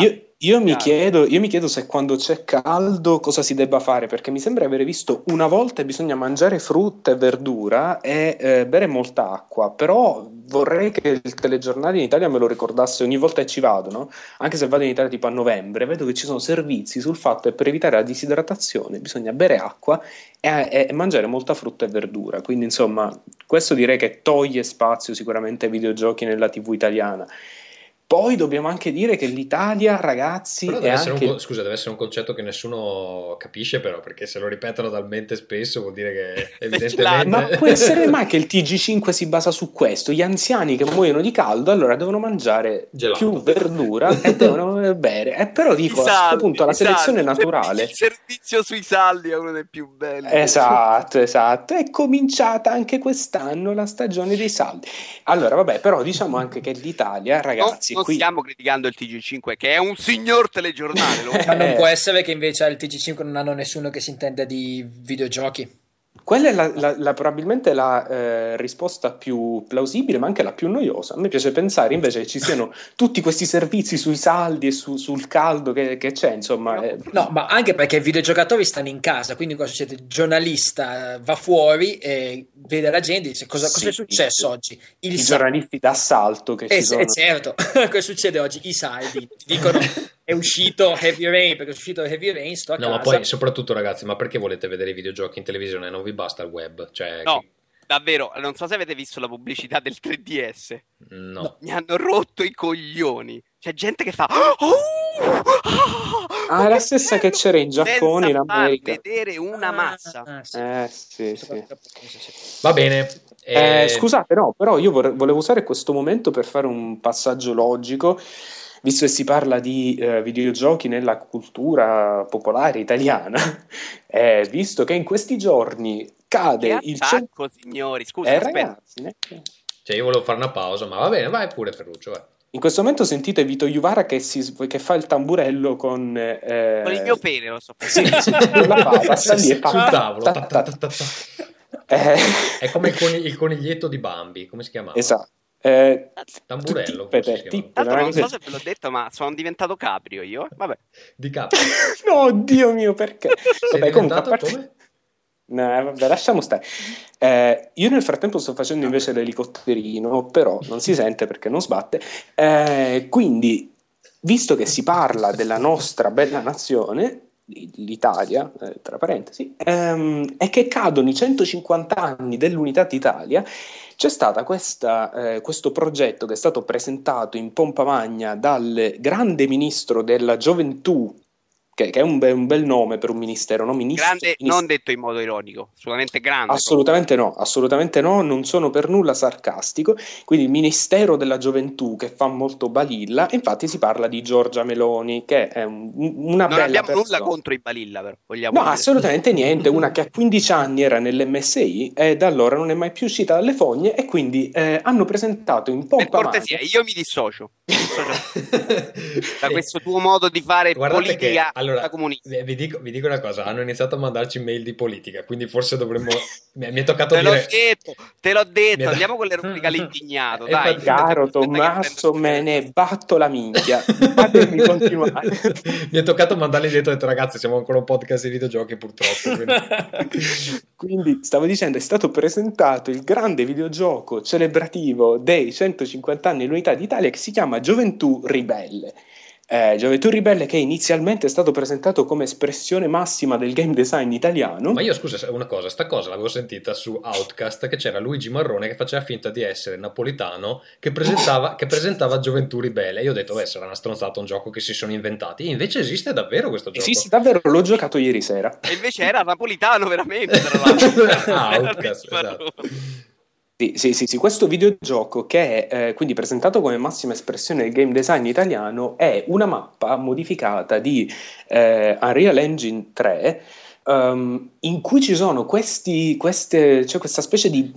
Io, io mi, chiedo, io mi chiedo se quando c'è caldo cosa si debba fare, perché mi sembra aver visto una volta bisogna mangiare frutta e verdura e eh, bere molta acqua, però vorrei che il telegiornale in Italia me lo ricordasse ogni volta che ci vado, no? anche se vado in Italia tipo a novembre, vedo che ci sono servizi sul fatto che per evitare la disidratazione bisogna bere acqua e, e mangiare molta frutta e verdura, quindi insomma questo direi che toglie spazio sicuramente ai videogiochi nella TV italiana. Poi dobbiamo anche dire che l'Italia, ragazzi, deve anche... un, scusa, deve essere un concetto che nessuno capisce, però, perché se lo ripetono talmente spesso vuol dire che [laughs] evidentemente. Ma [laughs] può essere mai che il TG5 si basa su questo? Gli anziani che muoiono di caldo allora devono mangiare Gelato. più verdura e [laughs] devono bere. E però dico, I a questo saldi, punto la saldi. selezione Il naturale... servizio- Il servizio sui saldi è uno dei più belli. Esatto, esatto. È cominciata anche quest'anno la stagione dei saldi. Allora, vabbè, però diciamo anche che l'Italia, ragazzi, non qui... stiamo criticando il TG5, che è un signor telegiornale. lo- Ma non Eh. può essere che invece al TG5 non hanno nessuno che si intenda di videogiochi. Quella è la, la- la- probabilmente la eh, risposta più plausibile, ma anche la più noiosa. A me piace pensare invece che ci siano tutti questi servizi sui saldi e su- sul caldo che, che c'è, insomma. eh, No, ma anche perché i videogiocatori stanno in casa, quindi cosa succede? Il giornalista va fuori e vede la gente e dice cosa, cosa è Sì, successo sì. oggi? Il I saldo. giornalisti d'assalto che Eh, ci sono. eh, certo, [laughs] cosa succede oggi? I saldi. Dicono [laughs] è uscito Heavy Rain, perché è uscito Heavy Rain, sto a No, ma casa. poi soprattutto, ragazzi, ma perché volete vedere i videogiochi in televisione? Non vi basta il web? Cioè, No, davvero, non so se avete visto la pubblicità del 3DS. no. No. Mi hanno rotto i coglioni. C'è gente che fa. "Oh! Ah, è la stessa che c'era in Giappone, in America. vedere una massa. Ah, sì. Eh, sì, sì. Va bene. Eh, Eh, scusate, no, però io vorrei- volevo usare questo momento per fare un passaggio logico, visto che si parla di eh, videogiochi nella cultura popolare italiana, [laughs] eh, visto che in questi giorni cade Che il attacco, signori. Scusa, Eh, aspetta. ragazzi, ne- Cioè, io volevo fare una pausa, ma va bene, vai pure, Ferruccio. Vai. in questo momento sentite Vito Iuvara che, si- che fa il tamburello con... eh, Con il mio pene lo so. Sì, sì, con la pava, [laughs] sta lì e fa- Sul tavolo. ta- ta- ta- ta- ta- ta. eh, È come il, coni- il coniglietto di Bambi, come si chiamava? esatto. Eh, Tamburello, tippe, forse si tippe, chiamava. Tanto una non so se ve l'ho detto, ma sono diventato caprio io. Vabbè. Di capo. [laughs] No, Dio mio, perché? Sei Vabbè, comunque, a parte- come? No, vabbè, lasciamo stare. Eh, io nel frattempo sto facendo invece l'elicotterino, però non si sente perché non sbatte. Eh, quindi, visto che si parla della nostra bella nazione, l'Italia, eh, tra parentesi, ehm, e che cadono i 150 anni dell'unità d'Italia, c'è stato questo progetto che è stato presentato in pompa magna dal grande ministro della gioventù, che, che è un, be- un bel nome per un ministero, no? Ministro, Grande, ministro- non detto in modo ironico, assolutamente grande. Assolutamente no, assolutamente no, non sono per nulla sarcastico. Quindi il Ministero della Gioventù che fa molto balilla, infatti si parla di Giorgia Meloni, che è un- una Non bella abbiamo persona. nulla contro i Balilla, però. Vogliamo No, dire. assolutamente niente. Una che a 15 anni era nell'MSI e da allora non è mai più uscita dalle fogne e quindi eh, hanno presentato in Per pompa cortesia, magna- io mi dissocio. Mi dissocio [laughs] da questo tuo modo di fare Guardate politica che, allora, vi dico, vi dico una cosa, hanno iniziato a mandarci mail di politica, quindi forse dovremmo... [laughs] mi, mi è toccato Te l'ho dire... detto, te l'ho detto, andiamo con le rubriche all'indignato, [laughs] dai. fa- Caro Tommaso, me ne batto la minchia. Fatemi continuare. [laughs] mi è toccato mandarli dietro e ho detto ragazzi siamo ancora un podcast di videogiochi purtroppo. quindi- Quindi stavo dicendo, è stato presentato il grande videogioco celebrativo dei 150 anni dell'Unità d'Italia che si chiama Gioventù Ribelle. Eh, Gioventù Ribelle che inizialmente è stato presentato come espressione massima del game design italiano. Ma io scusa una cosa, sta cosa l'avevo sentita su Outcast che c'era Luigi Marrone che faceva finta di essere napolitano che presentava, che presentava Gioventù Ribelle. Io ho detto, beh, sarà una stronzata un gioco che si sono inventati. E invece esiste davvero questo gioco. Esiste davvero, l'ho giocato ieri sera. E invece era napolitano veramente, tra l'altro. [laughs] Ah, Era Outcast, esatto. Sì, sì, sì, sì, questo videogioco che è eh, quindi presentato come massima espressione del game design italiano è una mappa modificata di eh, Unreal Engine 3 ehm, in cui ci sono questi, queste, c'è questa specie di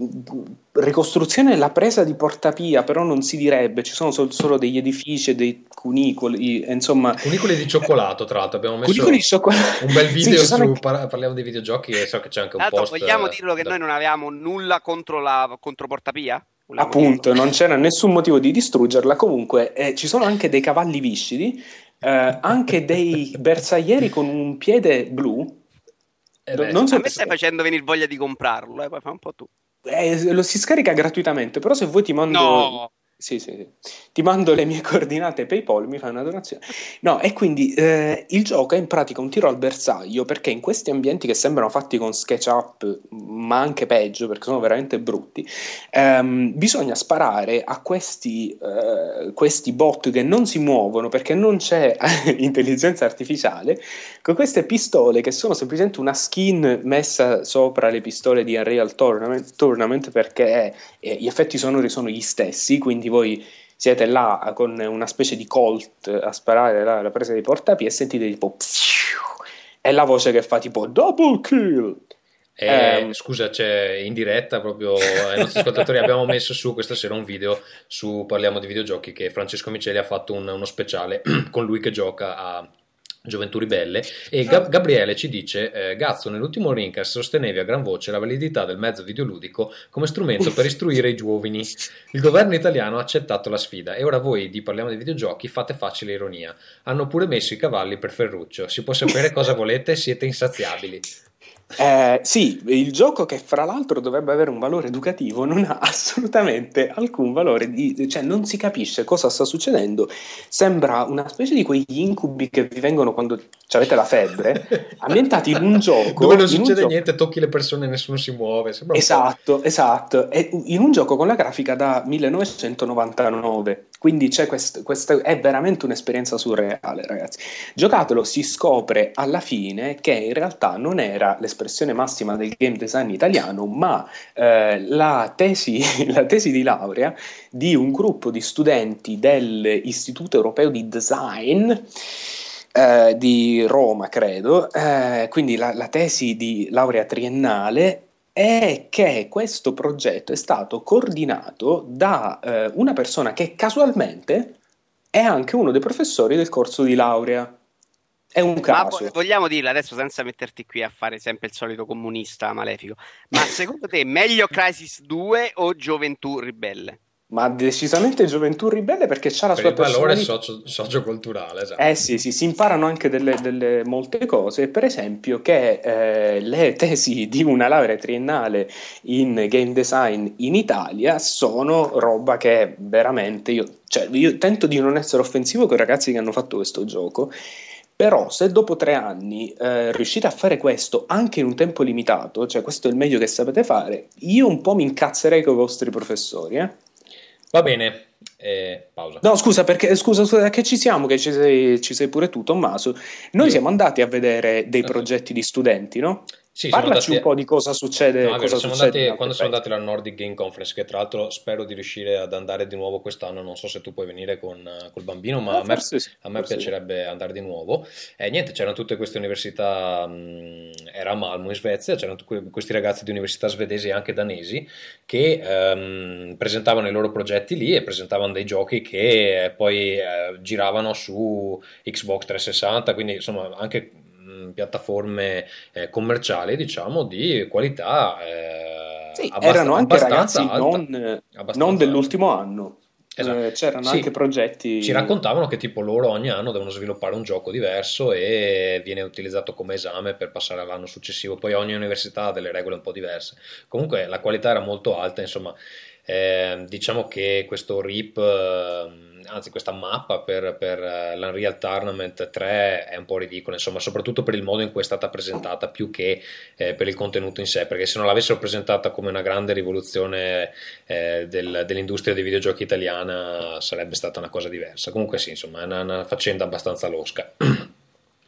ricostruzione della presa di Portapia, però non si direbbe, ci sono sol- solo degli edifici e dei cunicoli, insomma... Cunicoli di cioccolato, tra l'altro, abbiamo messo Cunicoli di cioccolato. un bel [laughs] video Sì, su anche- par- parliamo dei videogiochi e so che c'è anche un Tanto post. vogliamo eh, dirlo che da- noi non avevamo nulla contro, la, contro Portapia? Appunto, non c'era nessun motivo di distruggerla. Comunque, eh, ci sono anche dei cavalli viscidi, eh, anche dei bersaglieri con un piede blu. Eh beh, non so a me stai facendo venire voglia di comprarlo, eh, poi fa un po' tu. Eh, lo si scarica gratuitamente, però se vuoi ti mando... No! Sì, sì, sì, ti mando le mie [laughs] coordinate PayPal, mi fai una donazione. No, e quindi eh, il gioco è in pratica un tiro al bersaglio perché in questi ambienti che sembrano fatti con SketchUp, ma anche peggio perché sono veramente brutti, ehm, bisogna sparare a questi, eh, questi bot che non si muovono perché non c'è [laughs] intelligenza artificiale, con queste pistole che sono semplicemente una skin messa sopra le pistole di Unreal Tournament, Tournament perché eh, gli effetti sonori sono gli stessi, quindi voi siete là con una specie di Colt a sparare la, la presa di portapi e sentite tipo è la voce che fa tipo double kill. Eh, eh, scusa, c'è in diretta proprio ai nostri ascoltatori abbiamo messo su questa sera un video su Parliamo di videogiochi che Francesco Miceli ha fatto un, uno speciale [clears throat] con lui che gioca a Gioventù Ribelle e Gab- Gabriele ci dice eh, Gazzo nell'ultimo Rincast sostenevi a gran voce la validità del mezzo videoludico come strumento per istruire i giovani. Il governo italiano ha accettato la sfida e ora voi di Parliamo di videogiochi fate facile ironia. Hanno pure messo i cavalli per Ferruccio. Si può sapere [laughs] cosa volete? Siete insaziabili eh, sì, il gioco che fra l'altro dovrebbe avere un valore educativo non ha assolutamente alcun valore, di, cioè non si capisce cosa sta succedendo, sembra una specie di quegli incubi che vi vengono quando avete la febbre, [laughs] ambientati in un gioco... Dove non succede gioco... niente, tocchi le persone e nessuno si muove. Esatto, esatto, è in un gioco con la grafica da 1999, quindi c'è questo, questo, è veramente un'esperienza surreale ragazzi. Giocatelo, si scopre alla fine che in realtà non era l'espressione massima del game design italiano, ma eh, la, tesi, [laughs] la, tesi, di laurea di un gruppo di studenti dell'Istituto Europeo di Design eh, di Roma, credo, eh, quindi la, la tesi di laurea triennale è che questo progetto è stato coordinato da eh, una persona che casualmente è anche uno dei professori del corso di laurea. È un caso. Ma vogliamo dirlo adesso senza metterti qui a fare sempre il solito comunista malefico. Ma secondo te meglio Crisis 2 o Gioventù Ribelle? Ma decisamente Gioventù Ribelle perché c'ha la per sua il valore socio- socioculturale. Esatto. Eh sì, sì, si imparano anche delle, delle molte cose. Per esempio che eh, le tesi di una laurea triennale in game design in Italia sono roba che veramente io, cioè, io tento di non essere offensivo con i ragazzi che hanno fatto questo gioco però se dopo tre anni eh, riuscite a fare questo anche in un tempo limitato, cioè questo è il meglio che sapete fare, io un po' mi incazzerei con i vostri professori. Eh? Va bene, eh, pausa. No, scusa, perché scusa, scusa, che ci siamo, che ci sei, ci sei pure tu, Tommaso. Noi Io. siamo andati a vedere dei progetti di studenti, no? Sì, Parlaci andati... un po' di cosa succede. No, cosa siamo succede andati, quando siamo andati alla Nordic Game Conference, che tra l'altro spero di riuscire ad andare di nuovo quest'anno. Non so se tu puoi venire con col bambino, ma ah, a me, sì, a me piacerebbe sì. andare di nuovo. E niente, c'erano tutte queste università. Mh, era a Malmo in Svezia, c'erano questi ragazzi di università svedesi e anche danesi che ehm, presentavano i loro progetti lì e presentavano dei giochi che poi eh, giravano su Xbox 360. Quindi insomma, anche piattaforme eh, commerciali, diciamo, di qualità eh, sì, abbast- erano anche ragazzi alta, non, non dell'ultimo anno. Esatto. Eh, c'erano sì, anche progetti. Ci raccontavano che tipo loro ogni anno devono sviluppare un gioco diverso e viene utilizzato come esame per passare all'anno successivo. Poi ogni università ha delle regole un po' diverse. Comunque la qualità era molto alta, insomma, eh, diciamo che questo RIP. Eh, anzi questa mappa per, per uh, l'Unreal Tournament 3 è un po' ridicola, insomma, soprattutto per il modo in cui è stata presentata più che eh, per il contenuto in sé, perché se non l'avessero presentata come una grande rivoluzione eh, del, dell'industria dei videogiochi italiana sarebbe stata una cosa diversa. Comunque sì, insomma, è una, una faccenda abbastanza losca.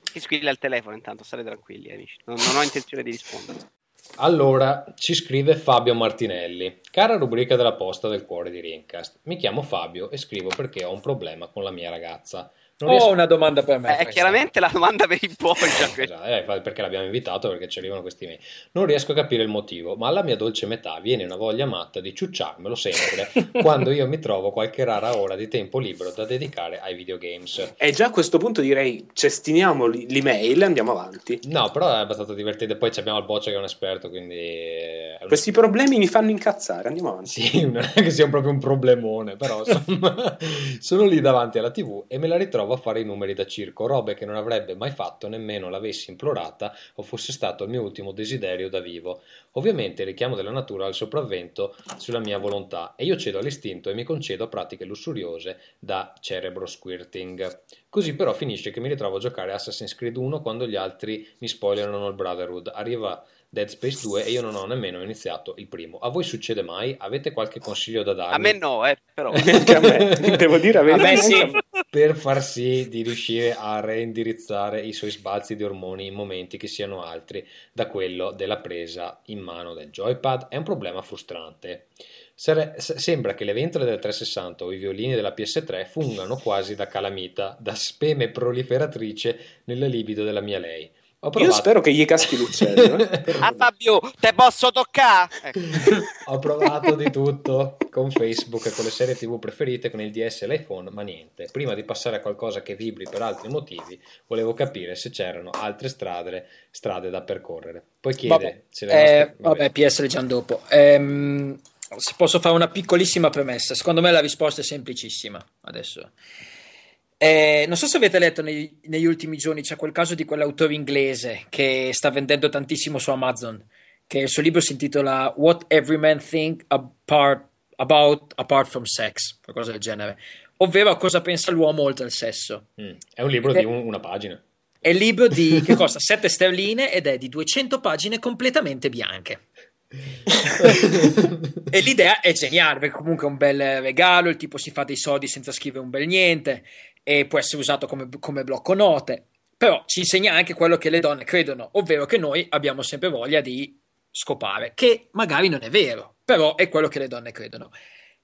Chi squilla il telefono intanto, state tranquilli amici, non, non ho intenzione di rispondere. Allora, ci scrive Fabio Martinelli. Cara rubrica della posta del cuore di Rincast, mi chiamo Fabio e scrivo perché ho un problema con la mia ragazza. Non Ho riesco- una domanda per me. Eh, è questa. chiaramente la domanda per il Poggia. Esatto, eh, perché l'abbiamo invitato perché ci arrivano questi mail. Non riesco a capire il motivo, ma alla mia dolce metà viene una voglia matta di ciucciarmelo sempre [laughs] quando io mi trovo qualche rara ora di tempo libero da dedicare ai videogames. E già a questo punto direi cestiniamo l'email e andiamo avanti. No, però è abbastanza divertente. Poi ci abbiamo il Boccia che è un esperto, quindi. eh, Questi problemi mi fanno incazzare, andiamo avanti. Sì, [laughs] non è che sia proprio un problemone, però insomma, [laughs] sono lì davanti alla TV e me la ritrovo a fare i numeri da circo, robe che non avrebbe mai fatto nemmeno l'avessi implorata o fosse stato il mio ultimo desiderio da vivo. Ovviamente il richiamo della natura ha il sopravvento sulla mia volontà e io cedo all'istinto e mi concedo a pratiche lussuriose da cerebro squirting. Così però finisce che mi ritrovo a giocare Assassin's Creed 1 quando gli altri mi spoilerano il Brotherhood. Arriva Dead Space 2 e io non ho nemmeno iniziato il primo. A voi succede mai? Avete qualche consiglio da darmi? A me no, eh, però. [laughs] Anche a me, [laughs] devo dire, A me avete- sì. per far sì di riuscire a reindirizzare i suoi sbalzi di ormoni in momenti che siano altri da quello della presa in mano del joypad è un problema frustrante. Sare- s- sembra che le ventole del 360 o i violini della PS3 fungano quasi da calamita, da speme proliferatrice nella libido della mia lei. Io spero che gli caschi l'uccello. eh. [laughs] Ah, Fabio, te posso toccare? Ecco. Ho provato di tutto con Facebook e con le serie TV preferite, con il DS e l'iPhone, ma niente. Prima di passare a qualcosa che vibri per altri motivi, volevo capire se c'erano altre strade, strade da percorrere. Poi chiede Vabbè, se le eh, nostre- vabbè, PS leggiamo dopo. Ehm, se posso fare una piccolissima premessa. Secondo me la risposta è semplicissima. Adesso. Eh, non so se avete letto nei- negli ultimi giorni, c'è quel caso di quell'autore inglese che sta vendendo tantissimo su Amazon, che il suo libro si intitola What Every Man Think Apart, About Apart from Sex, qualcosa del genere, ovvero cosa pensa l'uomo oltre al sesso. Mm, È un libro Eh. di un- una pagina. È il libro di, [laughs] che costa 7 sterline ed è di 200 pagine completamente bianche. [laughs] e l'idea è geniale perché comunque è un bel regalo, il tipo si fa dei soldi senza scrivere un bel niente e può essere usato come, come blocco note, però ci insegna anche quello che le donne credono, ovvero che noi abbiamo sempre voglia di scopare, che magari non è vero, però è quello che le donne credono.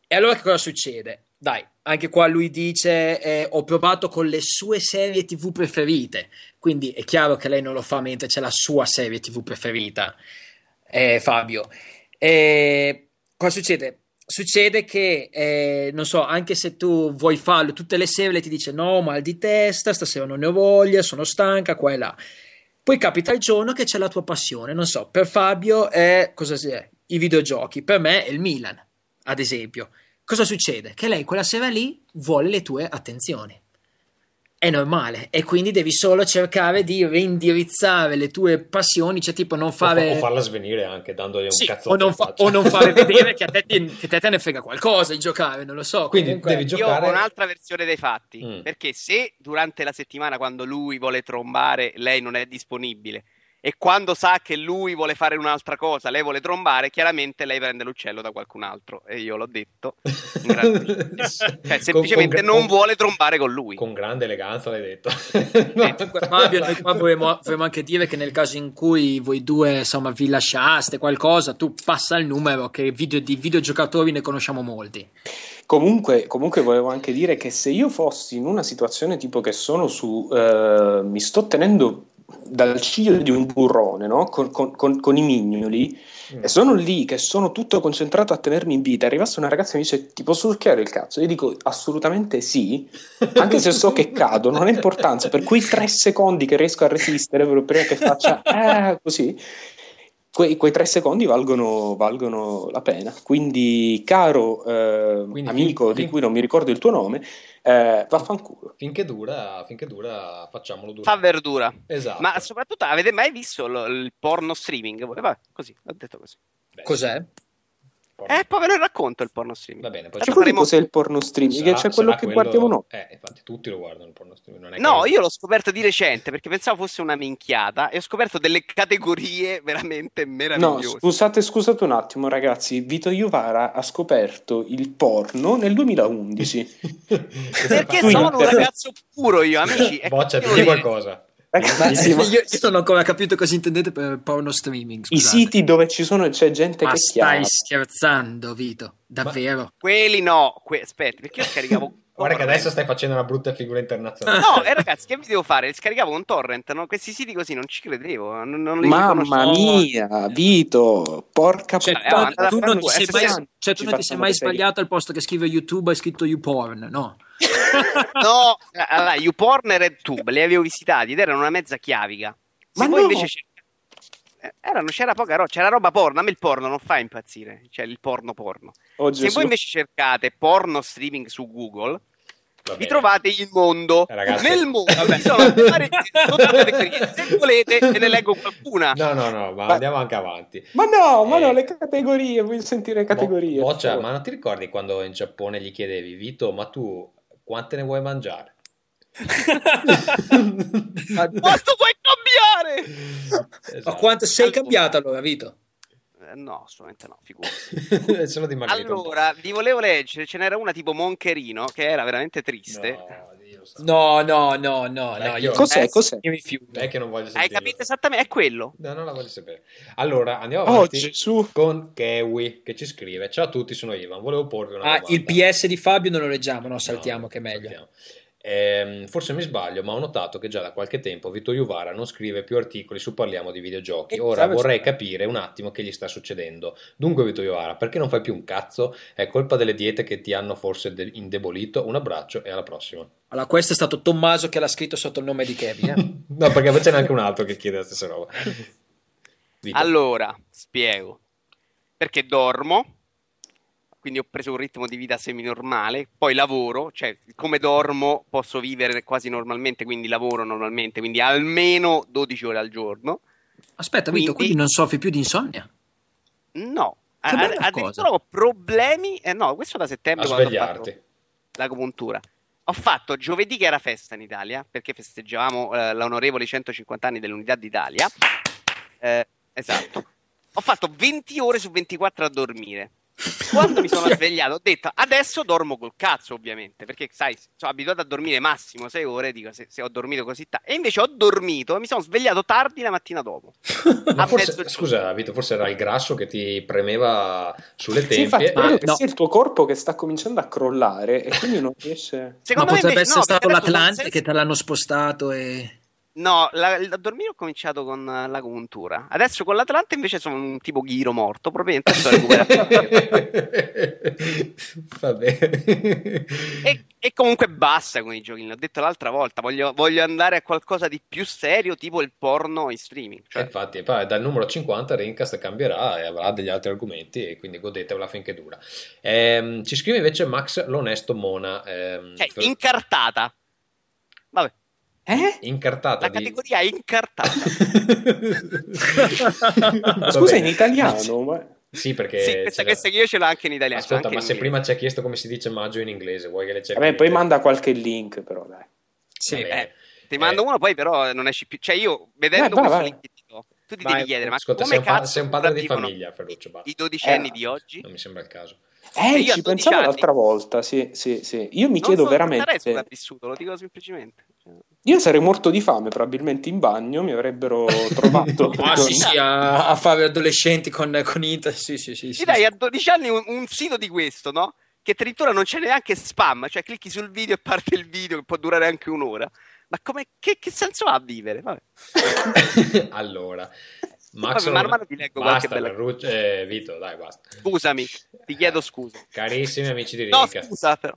E allora che cosa succede? Dai, anche qua lui dice eh, ho provato con le sue serie tv preferite, quindi è chiaro che lei non lo fa mentre c'è la sua serie tv preferita, eh, Fabio. E cosa succede? Succede che, eh, non so, anche se tu vuoi farlo, tutte le sere ti dice no, mal di testa, stasera non ne ho voglia, sono stanca, qua e là. Poi capita il giorno che c'è la tua passione, non so, per Fabio è, cosa è? I videogiochi, per me è il Milan, ad esempio. Cosa succede? Che lei quella sera lì vuole le tue attenzioni. È normale e quindi devi solo cercare di reindirizzare le tue passioni, cioè tipo non O, fa- fare o farla svenire anche dandogli un sì, cazzo o, non fa- o non fare [laughs] vedere che a te, che te, te ne frega qualcosa di giocare, non lo so. Quindi Comunque- devi Io giocare- ho un'altra versione dei fatti. Mm. Perché se durante la settimana, quando lui vuole trombare, lei non è disponibile, e quando sa che lui vuole fare un'altra cosa, lei vuole trombare, chiaramente lei prende l'uccello da qualcun altro. E io l'ho detto. [laughs] Cioè, semplicemente Con- con- non vuole trombare con lui. Con grande eleganza l'hai detto. Comunque, Fabio, noi qua vorremmo anche dire che nel caso in cui voi due insomma vi lasciaste qualcosa, tu passa il numero che video, di videogiocatori ne conosciamo molti. Comunque, comunque volevo anche dire che se io fossi in una situazione tipo che sono su, eh, mi sto tenendo dal ciglio di un burrone, no? con, con- con- con i mignoli, Mm. e sono lì che sono tutto concentrato a tenermi in vita, arrivasse una ragazza e mi dice ti posso succhiare il cazzo? Io dico assolutamente sì, anche se so che cado, non ha importanza, per quei tre secondi che riesco a resistere, prima che faccia "Ah", così, quei, quei tre secondi valgono, valgono la pena. Quindi, caro eh, Quindi amico fin- di fin- cui non mi ricordo il tuo nome, eh, vaffanculo. finché dura, finché dura, facciamolo Fa durare. verdura. Esatto. Ma soprattutto avete mai visto lo- il porno streaming? Vabbè, così, ho detto così. Beh, Cos'è? Porno. Eh, poi ve lo racconto il porno streaming. Va bene, poi poi faremo- cos'è il porno streaming? sarà- Che c'è quello che guardiamo noi. Eh, infatti tutti lo guardano il porno streaming, non è No, che- io l'ho scoperto di recente perché pensavo fosse una minchiata e ho scoperto delle categorie veramente No, meravigliose. scusate, scusate un attimo, ragazzi. Vito Iuvara ha scoperto il porno nel 2011. [laughs] Perché sono un ragazzo puro io, amici. Boccia, dire- qualcosa. Ragazzi, ma io, io non ho ancora capito cosa intendete per porno streaming. i scusate. siti dove ci sono, c'è gente Ma che chiama. stai scherzando, Vito? Davvero? Quelli no, que- aspetta, perché io scaricavo [laughs] Guarda che adesso stai facendo una brutta figura internazionale. No, e [laughs] ragazzi, che vi devo fare? Scaricavo un torrent, no? Questi siti così non ci credevo. Non, non li Mamma mia, Vito, porca Cioè, Eh, ma puttana. tu tu non ti sei mai, cioè, ci tu non ti sei mai sbagliato al posto che scrive YouTube hai scritto YouPorn, no? No, allora, YouPorn e RedTube li avevo visitati ed erano una mezza chiavica. Se Ma voi no! invece cercate- eh, erano, c'era poca roba, c'era roba porno. A me il porno non fa impazzire, cioè il porno porno. Oh, Se voi invece cercate porno streaming su Google, Va vi trovate il mondo. Eh, ragazzi- Nel mondo Vabbè. sono varie. [laughs] Se volete, ve ne leggo qualcuna. No, no, no, ma Ma- andiamo anche avanti. Ma no, ma Eh. no, le categorie, voglio sentire categorie. Bo- per Boccia, ma non ti ricordi quando in Giappone gli chiedevi, Vito, ma tu quante ne vuoi mangiare? [laughs] Quanto puoi cambiare? Ma Esatto. quanto sei Allora. cambiato allora, Vito? Eh, no, assolutamente no, figurati. [laughs] Allora, vi volevo leggere, ce n'era una tipo Moncherino che era veramente triste. No, Santo. No, no, no, no, no. Vecchio. Io, Cos'è, Eh, cos'è? io mi fiuto. È che non voglio Hai sentirlo. capito esattamente? È quello. No, non la voglio sapere. Allora, andiamo Oh, avanti Gesù. con Kewi che ci scrive. Ciao a tutti, sono Ivan. Volevo porvi una Ah, domanda. il PS di Fabio non lo leggiamo, no, saltiamo No, che è meglio. saltiamo. Ehm, forse mi sbaglio, ma ho notato che già da qualche tempo Vito Juvara non scrive più articoli su Parliamo di videogiochi. Eh, Ora vorrei capire un attimo che gli sta succedendo. Dunque, Vito Juvara, perché non fai più un cazzo? È colpa delle diete che ti hanno forse de- indebolito? Un abbraccio e alla prossima. Allora, questo è stato Tommaso che l'ha scritto sotto il nome di Kevin. eh. [laughs] no, perché poi c'è anche un altro che chiede la stessa roba. [laughs] Vito. Allora, spiego. Perché dormo, quindi ho preso un ritmo di vita seminormale, poi lavoro, cioè come dormo posso vivere quasi normalmente, quindi lavoro normalmente, quindi almeno 12 ore al giorno. Aspetta, Vito, Quindi- quindi non soffri più di insonnia? No, Che a- bella addirittura cosa. ho problemi, eh, no, questo da settembre a quando ho svegliarti. fatto l'agopuntura. Ho fatto giovedì che era festa in Italia, perché festeggiavamo eh, l'onorevole 150 anni dell'Unità d'Italia. Eh, esatto. Ho fatto 20 ore su 24 a dormire. Quando mi sono svegliato ho detto adesso dormo col cazzo ovviamente perché sai sono abituato a dormire massimo 6 ore dico se, se ho dormito così tardi e invece ho dormito e mi sono svegliato tardi la mattina dopo forse, scusa, Vito, forse era il grasso che ti premeva sulle Sì, tempie. infatti, e- credo che no. sia il tuo corpo che sta cominciando a crollare e quindi non riesce... Secondo Ma me potrebbe invece essere no, stato l'Atlante senza- che te l'hanno spostato e... No, la, a dormire ho cominciato con eh, l'agopuntura. Adesso con l'Atlante invece sono un tipo ghiro morto, probabilmente sto recuperando. [laughs] Va bene. e, e comunque basta con i giochi. L'ho detto l'altra volta, voglio, voglio andare a qualcosa di più serio, tipo il porno in streaming. Cioè, Infatti, dal numero 50 Rincast cambierà e avrà degli altri argomenti e quindi godetevela finché dura. Ehm, ci scrive invece Max l'onesto Mona. ehm, cioè, per- incartata. Vabbè, Eh? incartata la di... categoria è incartata. [laughs] Scusa, in italiano? Ma... Sì, perché... sì, questa, che io ce l'ho anche in italiano. Ascolta, ma se inglese. prima ci ha chiesto come si dice maggio in inglese, vuoi che le cerchi? Vabbè, poi manda qualche link però, dai. Sì. Eh, Ti mando Eh, uno, poi però non esci più. Cioè, io vedendo Eh, questo vai. link ti tu ti vai, devi chiedere, ma ascolta, come sei un, pa- sei un padre di famiglia, Ferruccio, basta. i dodicenni Eh, di oggi? Non mi sembra il caso. Eh, io a ci 12 pensavo anni- l'altra volta, sì, sì, sì. Io mi Non chiedo so- non sarei veramente... sopravvissuto, lo dico semplicemente. Io sarei morto di fame, probabilmente in bagno, mi avrebbero [laughs] trovato... Ah, sì, sì, a, a fare adolescenti con, con Inter, sì, sì, sì. Sì, dai sì. a 12 anni un, un sito di questo, no? Che addirittura non c'è neanche spam, cioè clicchi sul video e parte il video che può durare anche un'ora. Ma come, che, che senso ha a vivere? Vabbè. [laughs] allora, Max Vabbè, man mano ti leggo qualche basta, bella- Ferruccio- eh, Vito, dai, basta. Scusami, ti chiedo scusa. Carissimi amici di No, Rincast, scusa, però.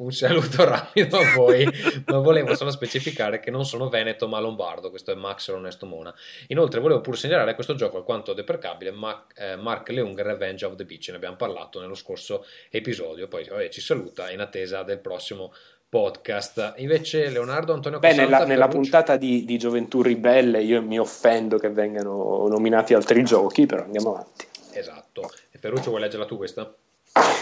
Un saluto [laughs] rapido a voi, ma volevo solo specificare che non sono veneto ma lombardo, questo è Max l'onesto Mona. Inoltre volevo pur segnalare questo gioco alquanto deprecabile, Ma- eh, Mark Leung Revenge of the Beach, ne abbiamo parlato nello scorso episodio, poi vabbè, ci saluta in attesa del prossimo podcast. Invece Leonardo Antonio Beh, nella, nella puntata di, di Gioventù Ribelle io mi offendo che vengano nominati altri giochi, però andiamo avanti. Esatto. E Ferruccio vuoi leggerla tu questa?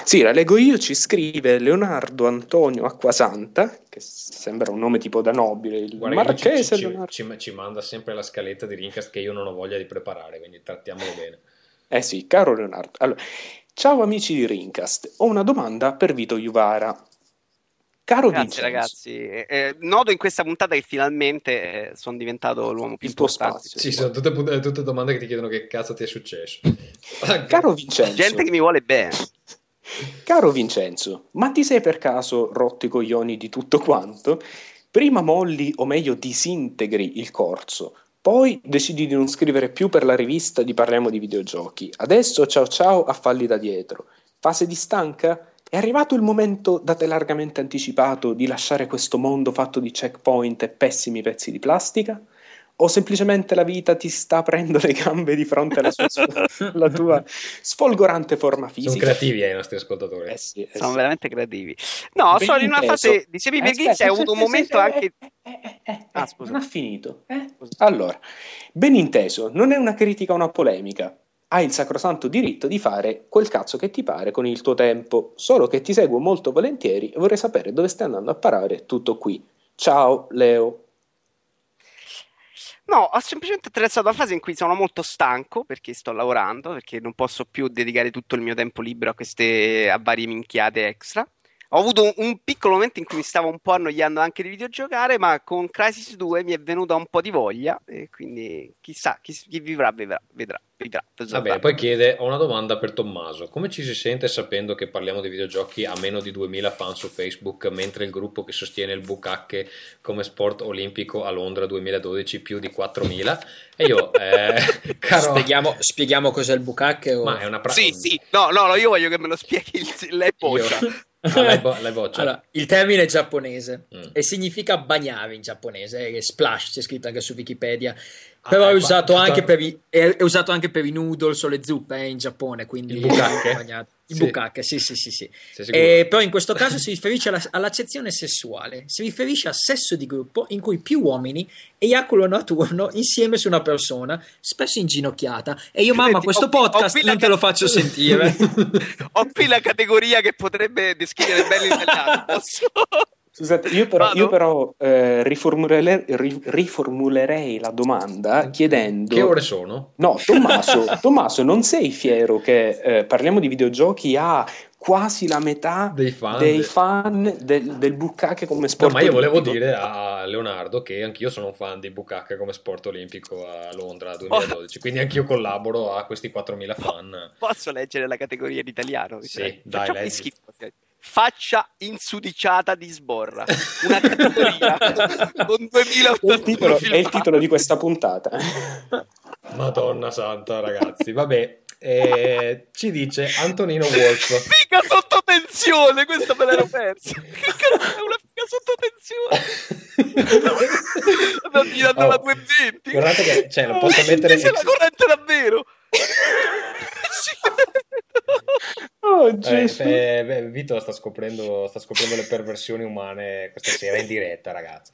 Sì, la leggo io, ci scrive Leonardo Antonio Acquasanta, che sembra un nome tipo da nobile, il Guarda, marchese ci- Leonardo. ci- ci manda sempre la scaletta di Rincast che io non ho voglia di preparare, quindi trattiamolo bene. Eh sì, caro Leonardo. Allora, ciao amici di Rincast, ho una domanda per Vito Juvara. Caro Grazie Vincenzo, ragazzi. Eh, eh, noto in questa puntata che finalmente eh, sono diventato l'uomo più il tuo importante. spazio. Sì, sono tutte, put- tutte domande che ti chiedono che cazzo ti è successo. [laughs] Caro Vincenzo, Gente che mi vuole bene. Caro Vincenzo, ma ti sei per caso rotto i coglioni di tutto quanto? Prima molli, o meglio disintegri il corso, poi decidi di non scrivere più per la rivista di Parliamo di videogiochi. Adesso ciao ciao a falli da dietro. Fase di stanca? È arrivato il momento da te largamente anticipato di lasciare questo mondo fatto di checkpoint e pessimi pezzi di plastica? o semplicemente la vita ti sta aprendo le gambe di fronte alla, sua, alla tua sfolgorante forma fisica. Sono creativi eh, i nostri ascoltatori. Eh sì, eh sono sì. veramente creativi. No, ben sono in una fase di semi eh, hai avuto un momento anche... Eh, eh, ah, scusa. Non ha finito. Allora, ben inteso, non è una critica o una polemica. Hai il sacrosanto diritto di fare quel cazzo che ti pare con il tuo tempo, solo che ti seguo molto volentieri e vorrei sapere dove stai andando a parare tutto qui. Ciao, Leo. No, ho semplicemente attraversato la fase in cui sono molto stanco perché sto lavorando, perché non posso più dedicare tutto il mio tempo libero a queste a varie minchiate extra. Ho avuto un, un, piccolo momento in cui mi stavo un po' annoiando anche di videogiocare, ma con Crisis 2 mi è venuta un po' di voglia e quindi chissà, chi, chi vivrà vedrà. vedrà, vedrà Va bene, poi chiede, ho una domanda per Tommaso, come ci si sente sapendo che parliamo di videogiochi a meno di 2000 fan su Facebook, mentre il gruppo che sostiene il bucacche come sport olimpico a Londra 2012 più di 4000? E io, eh, [laughs] caro... Spieghiamo, spieghiamo cos'è il bucacche? O... Ma è una pra- Sì, sì, no, no, io voglio che me lo spieghi il, lei poccia. Ah, l'hai, bo- [laughs] l'hai allora, il termine è giapponese mm. e significa bagnare in giapponese, è splash, c'è scritto anche su Wikipedia. Ah, Però è, usato anche per i, è, usato anche per i noodles o le zuppe eh, in Giappone, quindi il bukkake. Il sì. bukkake, sì, sì, sì. sì. E, però in questo caso si riferisce alla, all'accezione sessuale, si riferisce al sesso di gruppo in cui più uomini eiaculano a turno insieme su una persona, spesso inginocchiata. E io, mamma, questo podcast non te lo faccio sentire. [laughs] ho qui la categoria che potrebbe descrivere bello italiano. [laughs] Scusate, io però, io però eh, riformulerei, riformulerei, la domanda chiedendo... Che ore sono? No, Tommaso, [laughs] Tommaso non sei fiero che eh, parliamo di videogiochi a quasi la metà dei fan, dei fan del, del bukkake come sport no, ma io volevo dire a Leonardo che anch'io sono un fan di bukkake come sport olimpico a Londra 2012 oh. quindi anch'io collaboro a questi 4.000 fan posso leggere la categoria in italiano? sì, dai, leggi. Schifo faccia insudiciata di sborra. Una categoria [laughs] con 2008 il titolo, è il titolo di questa puntata. Madonna santa ragazzi. Vabbè eh, ci dice Antonino Wolf. Figa sotto tensione questa me l'ero persa che cazzo è una figa sotto tensione stanno [laughs] tirando oh, la 220 guardate che cioè, lo posso mettere c'è [laughs] la corrente davvero oh, eh, eh, Vito sta scoprendo, sta scoprendo le perversioni umane questa sera in diretta, ragazzi.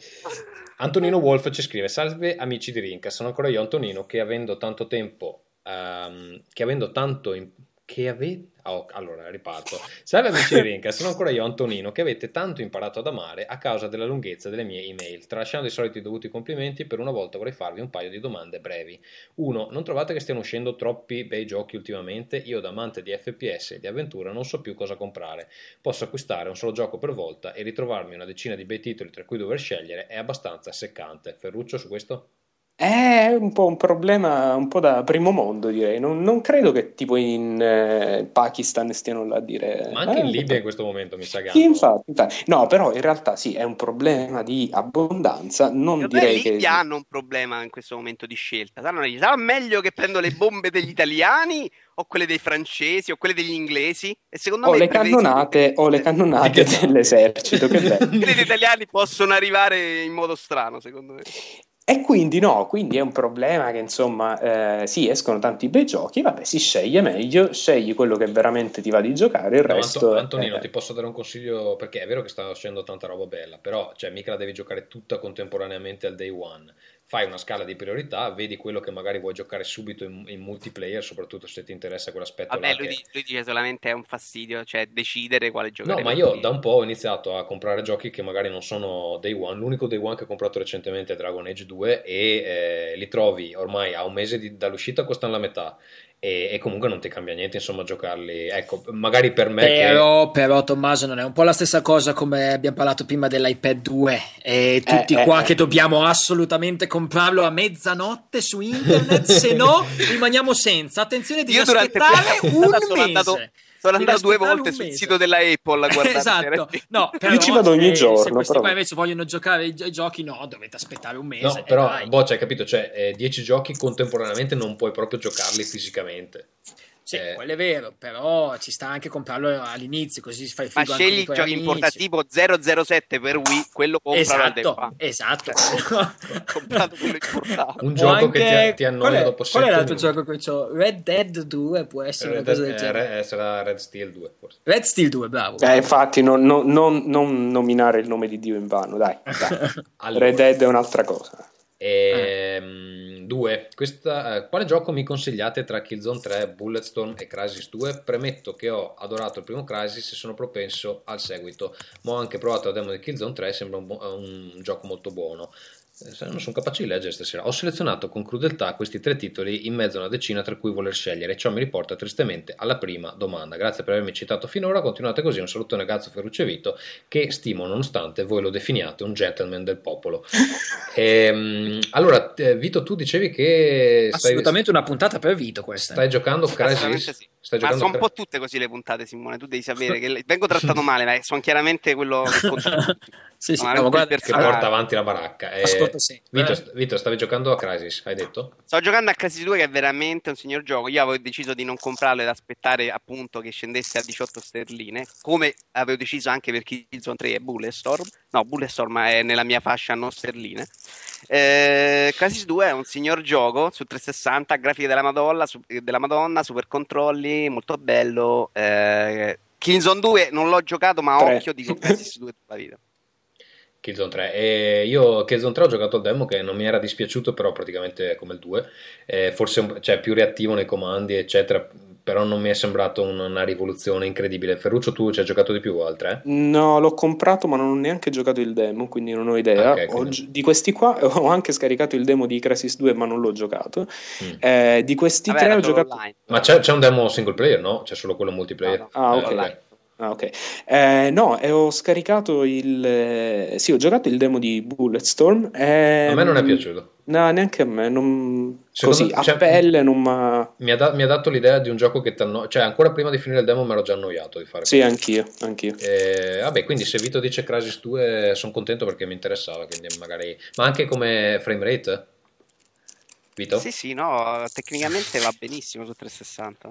Antonino Wolf ci scrive: Salve amici di Rinca, sono ancora io, Antonino, che avendo tanto tempo, um, che avendo tanto in, che avete... Oh, allora, riparto. Salve amici di Rinca, sono ancora io Antonino che avete tanto imparato ad amare a causa della lunghezza delle mie email. Tralasciando i soliti dovuti complimenti, per una volta vorrei farvi un paio di domande brevi. 1. Non trovate che stiano uscendo troppi bei giochi ultimamente? Io da amante di FPS e di avventura non so più cosa comprare. Posso acquistare un solo gioco per volta e ritrovarmi una decina di bei titoli tra cui dover scegliere è abbastanza seccante. Ferruccio su questo? È un po' un problema un po' da primo mondo, direi. Non, non credo che tipo in eh, Pakistan stiano là a dire. Ma anche eh, in Libia in questo momento mi sa che. Sì, infatti, infatti, No, però in realtà sì, è un problema di abbondanza. Non Io direi che. In Libia hanno un problema in questo momento di scelta. Sarà meglio che prendo le bombe degli italiani o quelle dei francesi o quelle degli inglesi e secondo o me le cannonate o le cannonate dell'esercito che [laughs] bello. quelli italiani possono arrivare in modo strano secondo me e quindi no, quindi è un problema che insomma eh, sì, escono tanti bei giochi, vabbè si sceglie meglio, scegli quello che veramente ti va di giocare, il no, resto... Anto- Antonino, è... ti posso dare un consiglio, perché è vero che sta uscendo tanta roba bella, però cioè, mica la devi giocare tutta contemporaneamente al day one fai una scala di priorità, vedi quello che magari vuoi giocare subito in, in multiplayer, soprattutto se ti interessa quell'aspetto. Vabbè, lui, che... lui, dice solamente è un fastidio, cioè decidere quale giocare. No, ma io da un po' ho iniziato a comprare giochi che magari non sono day one. L'unico day one che ho comprato recentemente è Dragon Age 2 e eh, li trovi ormai a un mese di, dall'uscita costano la metà e, e, comunque non ti cambia niente insomma giocarli. Ecco magari per me però, che... però Tommaso non è un po' la stessa cosa come abbiamo parlato prima dell'iPad 2 e tutti eh, qua eh, che eh. dobbiamo assolutamente comprarlo a mezzanotte su internet se no [laughs] rimaniamo senza. Attenzione di aspettare [laughs] un mese. andato Sono andato due volte sul sito della Apple a guardare. [laughs] esatto. No, però Io ci vado ogni se- giorno, Se questi però. qua invece vogliono giocare i, i giochi, no, dovete aspettare un mese. No, però, boh, cioè, capito, cioè, 10 giochi contemporaneamente non puoi proprio giocarli fisicamente. Sì, eh. quello è vero, però ci sta anche comprarlo all'inizio, così fai Ma figo anche con scegli i tuoi giochi amici. importanti tipo 007 per Wii, quello compralo al Esatto, esatto. [laughs] Importante. Un gioco che anche- ti, ti annoia è, dopo Qual è 7 l'altro minuti. gioco che ho? Red Dead 2 può essere Red una cosa del Dead- genere. eh, sarà Red Steel 2 forse. Red Steel 2, bravo. Eh, infatti, non, non- non- non nominare il nome di Dio in vano, dai. dai. [laughs] Allora, Red Dead è un'altra cosa. Ehm, due. Questa, eh, quale gioco mi consigliate tra Killzone 3, Bulletstorm e Crysis 2? Premetto che ho adorato il primo Crysis e sono propenso al seguito, ma ho anche provato la demo di Killzone 3 e sembra un, bu- un gioco molto buono. Eh, Non sono capace di leggere stasera. Ho selezionato con crudeltà questi tre titoli in mezzo a una decina tra cui voler scegliere. Ciò mi riporta tristemente alla prima domanda. Grazie per avermi citato finora. Continuate così. Un salutone Gazzo Ferruccio e Vito, che stimo nonostante voi lo definiate un gentleman del popolo. [laughs] Ehm, allora, eh, Vito, tu dicevi che stai, Assolutamente una puntata per Vito questa. stai giocando Crysis. sì. Stai Ma sono un po' tutte così le puntate, Simone. Tu devi sapere [laughs] che vengo trattato male, ma sono chiaramente quello che conta. [laughs] Sì, sì, no, guarda, che porta avanti la baracca. Eh, Ascolta, sì. Vito, Eh. Vito, stavi giocando a Crysis, hai detto? Sto giocando a Crysis 2 che è veramente un signor gioco. Io avevo deciso di non comprarlo ed aspettare appunto che scendesse a 18 sterline, come avevo deciso anche per Killzone 3 e Bulletstorm. No, Bulletstorm è nella mia fascia non sterline. Eh, Crysis 2 è un signor gioco su 360, grafiche della Madonna, su- della Madonna super controlli, molto bello. Eh, Killzone 2 non l'ho giocato, ma a Tre. occhio dico Crysis 2 tutta la vita. [laughs] Killzone 3 e io Killzone 3 ho giocato al demo che non mi era dispiaciuto però praticamente è come il 2 eh, forse un- cioè, più reattivo nei comandi eccetera però non mi è sembrato un- una rivoluzione incredibile Ferruccio tu ci hai giocato di più al 3? No, l'ho comprato, ma non ho neanche giocato il demo, quindi non ho idea. Ok, Ho quindi- gi- di questi qua [laughs] ho anche scaricato il demo di Crysis 2, ma non l'ho giocato. Mm. Eh, di questi Vabbè, tre ho giocato. online. ma c'è, c'è un demo single player no? c'è solo quello multiplayer? No, no. Ah, Eh, ok. Ah, ok. Eh, no, e ho scaricato il. eh, sì, ho giocato il demo di Bulletstorm. E, a me non è piaciuto No, neanche a me. Non... Così, a cioè- pelle non m'ha. mi ha, da- mi ha dato l'idea di un gioco che ti annoia cioè ancora prima di finire il demo mi ero già annoiato di fare Sì, anch'io, anch'io. Eh, vabbè, quindi se Vito dice Crysis 2 sono contento perché mi interessava, quindi magari... Ma anche come frame rate? Vito? Sì, sì, no, tecnicamente va benissimo su 360.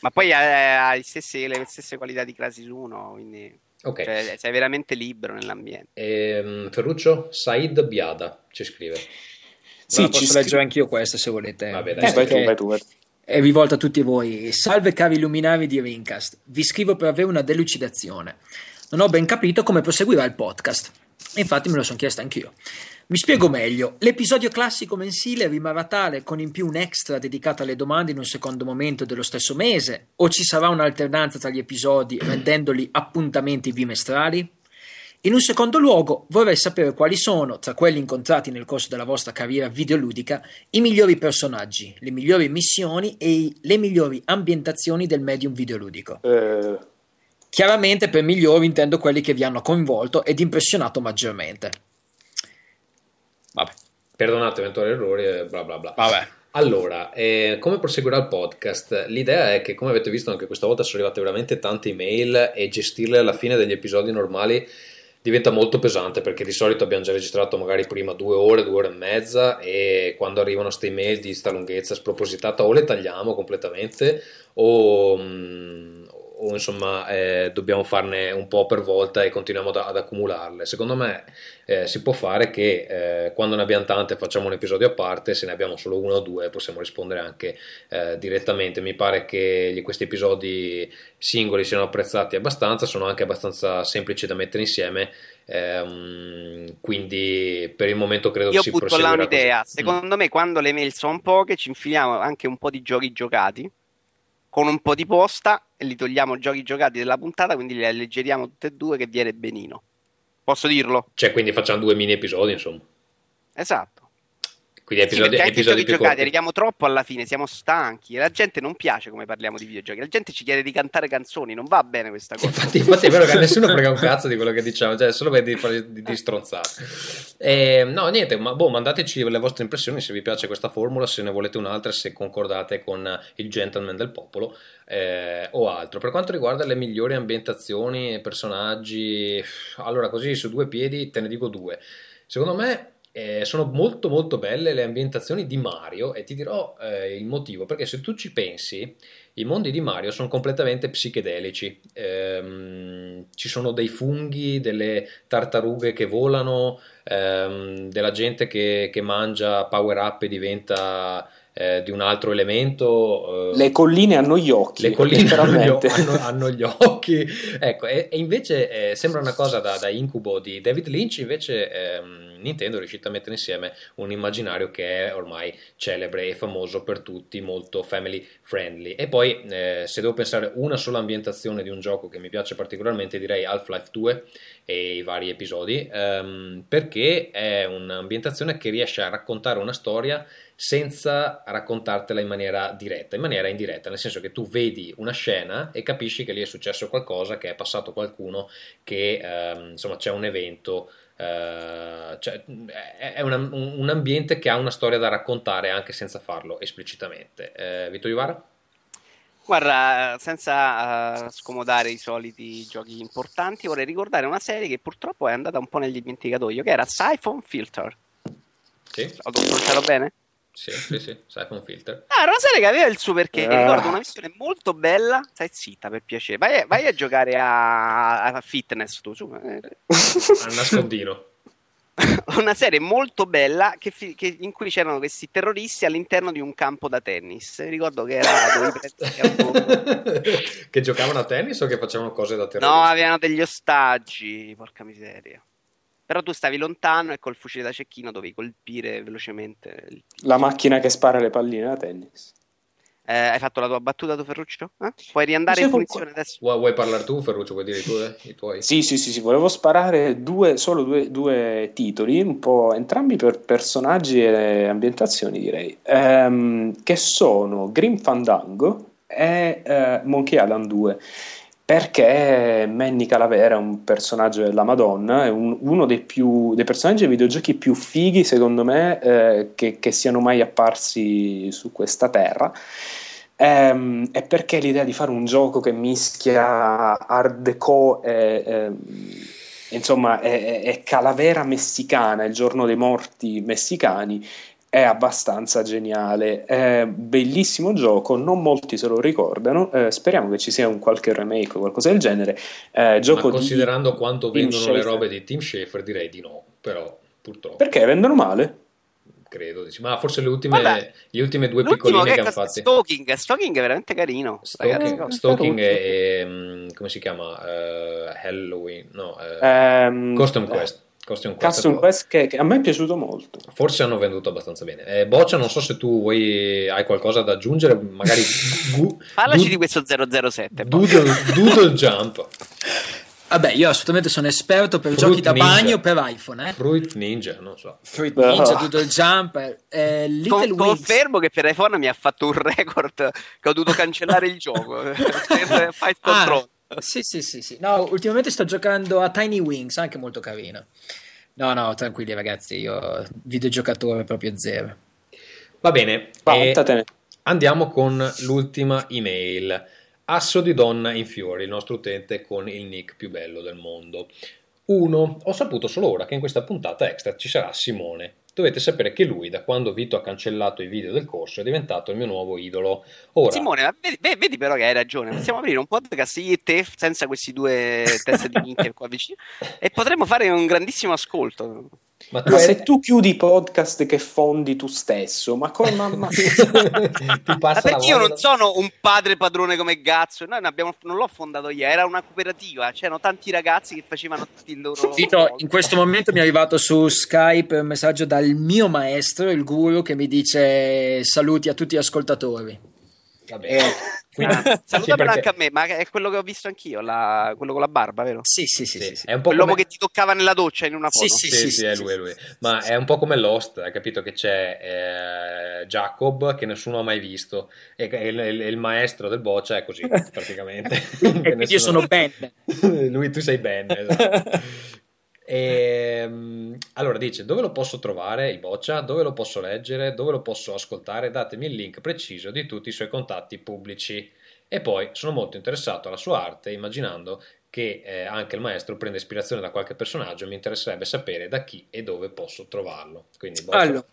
Ma poi ha, ha gli stessi- le stesse qualità di Crysis 1, quindi Ok. cioè, sei veramente libero nell'ambiente. Ehm, Ferruccio, Said Biada ci scrive. Sì, posso scri- leggere anch'io questa se volete. Vabbè, dai. Eh, vai tu, vai tu, vai tu. È rivolta a tutti voi. Salve cari luminari di Rincast. Vi scrivo per avere una delucidazione. Non ho ben capito come proseguirà il podcast. Infatti me lo sono chiesto anch'io. Mi spiego meglio. L'episodio classico mensile rimarrà tale con in più un extra dedicato alle domande in un secondo momento dello stesso mese? O ci sarà un'alternanza tra gli episodi rendendoli appuntamenti bimestrali? In un secondo luogo, vorrei sapere quali sono, tra quelli incontrati nel corso della vostra carriera videoludica, i migliori personaggi, le migliori missioni e i- le migliori ambientazioni del medium videoludico. Eh, Chiaramente per migliori intendo quelli che vi hanno coinvolto ed impressionato maggiormente. Vabbè, Perdonate eventuali errori e bla bla bla. vabbè. Allora, eh, come proseguirà il podcast? L'idea è che, come avete visto, anche questa volta sono arrivate veramente tante email e gestirle alla fine degli episodi normali diventa molto pesante perché di solito abbiamo già registrato magari prima due ore, due ore e mezza e quando arrivano queste email di sta lunghezza spropositata o le tagliamo completamente o, mm, o insomma eh, dobbiamo farne un po' per volta e continuiamo ad, ad accumularle. Secondo me eh, si può fare che eh, quando ne abbiamo tante facciamo un episodio a parte, se ne abbiamo solo uno o due possiamo rispondere anche eh, direttamente. Mi pare che questi episodi singoli siano apprezzati abbastanza, sono anche abbastanza semplici da mettere insieme, ehm, quindi per il momento credo Io si butto là proseguirà un'idea. così. Mm. Secondo me, quando le mail sono poche, ci infiliamo anche un po' di giochi giocati con un po' di posta e li togliamo giochi giocati della puntata, quindi li alleggeriamo tutte e due che viene benino. Posso dirlo? Cioè, quindi facciamo due mini episodi, insomma. Esatto. Quindi Sì, episodi, perché anche episodi giochi più giocati corti. arriviamo troppo alla fine, siamo stanchi e la gente non piace come parliamo di videogiochi. La gente ci chiede di cantare canzoni, non va bene questa cosa. Infatti, infatti è vero che a nessuno frega un cazzo di quello che diciamo, cioè solo per di, di, di stronzate. E, no, niente, ma boh, mandateci le vostre impressioni se vi piace questa formula, se ne volete un'altra, se concordate con il gentleman del popolo eh, o altro. Per quanto riguarda le migliori ambientazioni, personaggi, allora così su due piedi te ne dico due. Secondo me eh, sono molto molto belle le ambientazioni di Mario e ti dirò eh, il motivo, perché se tu ci pensi, i mondi di Mario sono completamente psichedelici. Ehm, ci sono dei funghi, delle tartarughe che volano, ehm, della gente che, che mangia power up e diventa eh, di un altro elemento. eh, Le colline hanno gli occhi. le colline hanno hanno- hanno gli occhi, ecco, e, e invece eh, sembra una cosa da, da incubo di David Lynch, invece ehm, Nintendo è riuscita a mettere insieme un immaginario che è ormai celebre e famoso per tutti, molto family friendly. E poi, eh, se devo pensare una sola ambientazione di un gioco che mi piace particolarmente, direi Half-Life 2 e i vari episodi, ehm, perché è un'ambientazione che riesce a raccontare una storia senza raccontartela in maniera diretta, in maniera indiretta, nel senso che tu vedi una scena e capisci che lì è successo qualcosa, che è passato qualcuno, che ehm, insomma c'è un evento, eh, cioè, è una- un, ambiente che ha una storia da raccontare anche senza farlo esplicitamente. Eh, Vito Iuvara? Guarda, senza eh, scomodare i soliti giochi importanti, vorrei ricordare una serie che purtroppo è andata un po' nel dimenticatoio, che era Siphon Filter. Sì, Ho pronunciato bene? Sì, sì, sì, Siphon Filter. Ah, era una serie che aveva il suo perché. Ah. Ricordo una missione molto bella. Stai zitta per piacere. Vai, vai a giocare a, a fitness tu. Su. Eh, Al nascondino. [laughs] Una serie molto bella che fi- che- in cui c'erano questi terroristi all'interno di un campo da tennis. Ricordo che era [laughs] che giocavano a tennis o che facevano cose da No, terroristi? avevano degli ostaggi. Porca miseria. Però tu stavi lontano e col fucile da cecchino dovevi colpire velocemente. il- La macchina che spara le palline da tennis. Eh, hai fatto la tua battuta, tu Ferruccio? Eh? Puoi riandare in punizione adesso? Vuoi, vuoi parlare tu, Ferruccio? Vuoi dire i tuoi? I tuoi? Sì, sì, sì, sì, volevo sparare due, solo due, due titoli, un po' entrambi per personaggi e ambientazioni, direi, ehm, che sono Grim Fandango e eh, Monkey Island 2. Perché Manny Calavera è un personaggio della Madonna, è un- uno dei, più, dei personaggi dei videogiochi più fighi, secondo me, eh, che, che siano mai apparsi su questa terra. Ehm, e perché l'idea di fare un gioco che mischia art deco e, ehm, insomma è- è calavera messicana, il giorno dei morti messicani, è abbastanza geniale. È bellissimo gioco, non molti se lo ricordano. eh, speriamo che ci sia un qualche remake o qualcosa del genere. Eh, gioco Ma di- considerando quanto Tim vendono le Schafer. robe di Team Schafer, direi di no. Però, purtroppo, Perché vendono male? credo. dici. Ma forse le ultime, Vabbè. le ultime due piccoline che che hanno fatto. Stalking, Stalking è veramente carino. Stalking, Eh, Stalking carino. e, mm, come si chiama? Eh, Halloween, no, eh, Ehm, Costume Quest. Costume Quest, Custom Quest che, che a me è piaciuto molto. Forse hanno venduto abbastanza bene. Eh, Boccia, non so se tu vuoi, hai qualcosa da aggiungere, magari gu- [laughs] Parlaci du- di questo 007. poi. Doodle, doodle Jump, Vabbè, io assolutamente sono esperto per Fruit giochi da Ninja. bagno per iPhone, eh. Fruit Ninja, non so. Fruit Ah. Ninja, Doodle Jump, eh, Little Con- confermo che per iPhone mi ha fatto un record che ho dovuto cancellare il gioco [laughs] per Fight Ah, Control. Sì, sì, sì, sì. No, ultimamente sto giocando a Tiny Wings, anche molto carino. No, no, tranquilli ragazzi, io videogiocatore proprio zero. Va bene, e andiamo con l'ultima email. Asso di donna in fiori, il nostro utente con il nick più bello del mondo. 1. Ho saputo solo ora che in questa puntata extra ci sarà Simone. Dovete sapere che lui, da quando Vito ha cancellato i video del corso, è diventato il mio nuovo idolo. Ora, Simone, vedi, ve- vedi però che hai ragione. Possiamo aprire un podcast io e te senza questi due teste di minchia qua vicino e potremmo fare un grandissimo ascolto. Ma tu Ma se tu chiudi i podcast che fondi tu stesso, ma come ma, ma- perché io non sono un padre padrone come Gazzo, noi abbiamo- non l'ho fondato io, era una cooperativa, c'erano tanti ragazzi che facevano tutti il loro... Vito, in questo momento mi è arrivato su Skype un messaggio dal mio maestro, il guru, che mi dice saluti a tutti gli ascoltatori. Vabbè. Eh, Quindi- Ah, sì, salutamelo perché- anche a me, ma è quello che ho visto anch'io, la- quello con la barba, vero? sì, sì, sì, sì, sì, sì. è un po' Quell'uomo come... che ti toccava nella doccia in una Sì, foto. sì, Sì, sì, è lui, è lui. Ma è un po' come Lost, hai capito che c'è eh, Jacob che nessuno ha mai visto e che il, il- il maestro del boccia è così, [laughs] praticamente. E quindi io nessuno- sono Ben. [laughs] lui, tu sei Ben, esatto. [laughs] Ehm, allora dice dove lo posso trovare il boccia, dove lo posso leggere, dove lo posso ascoltare, datemi il link preciso di tutti i suoi contatti pubblici e poi sono molto interessato alla sua arte immaginando che eh, anche il maestro prenda ispirazione da qualche personaggio mi interesserebbe sapere da chi e dove posso trovarlo quindi boccia. Allora,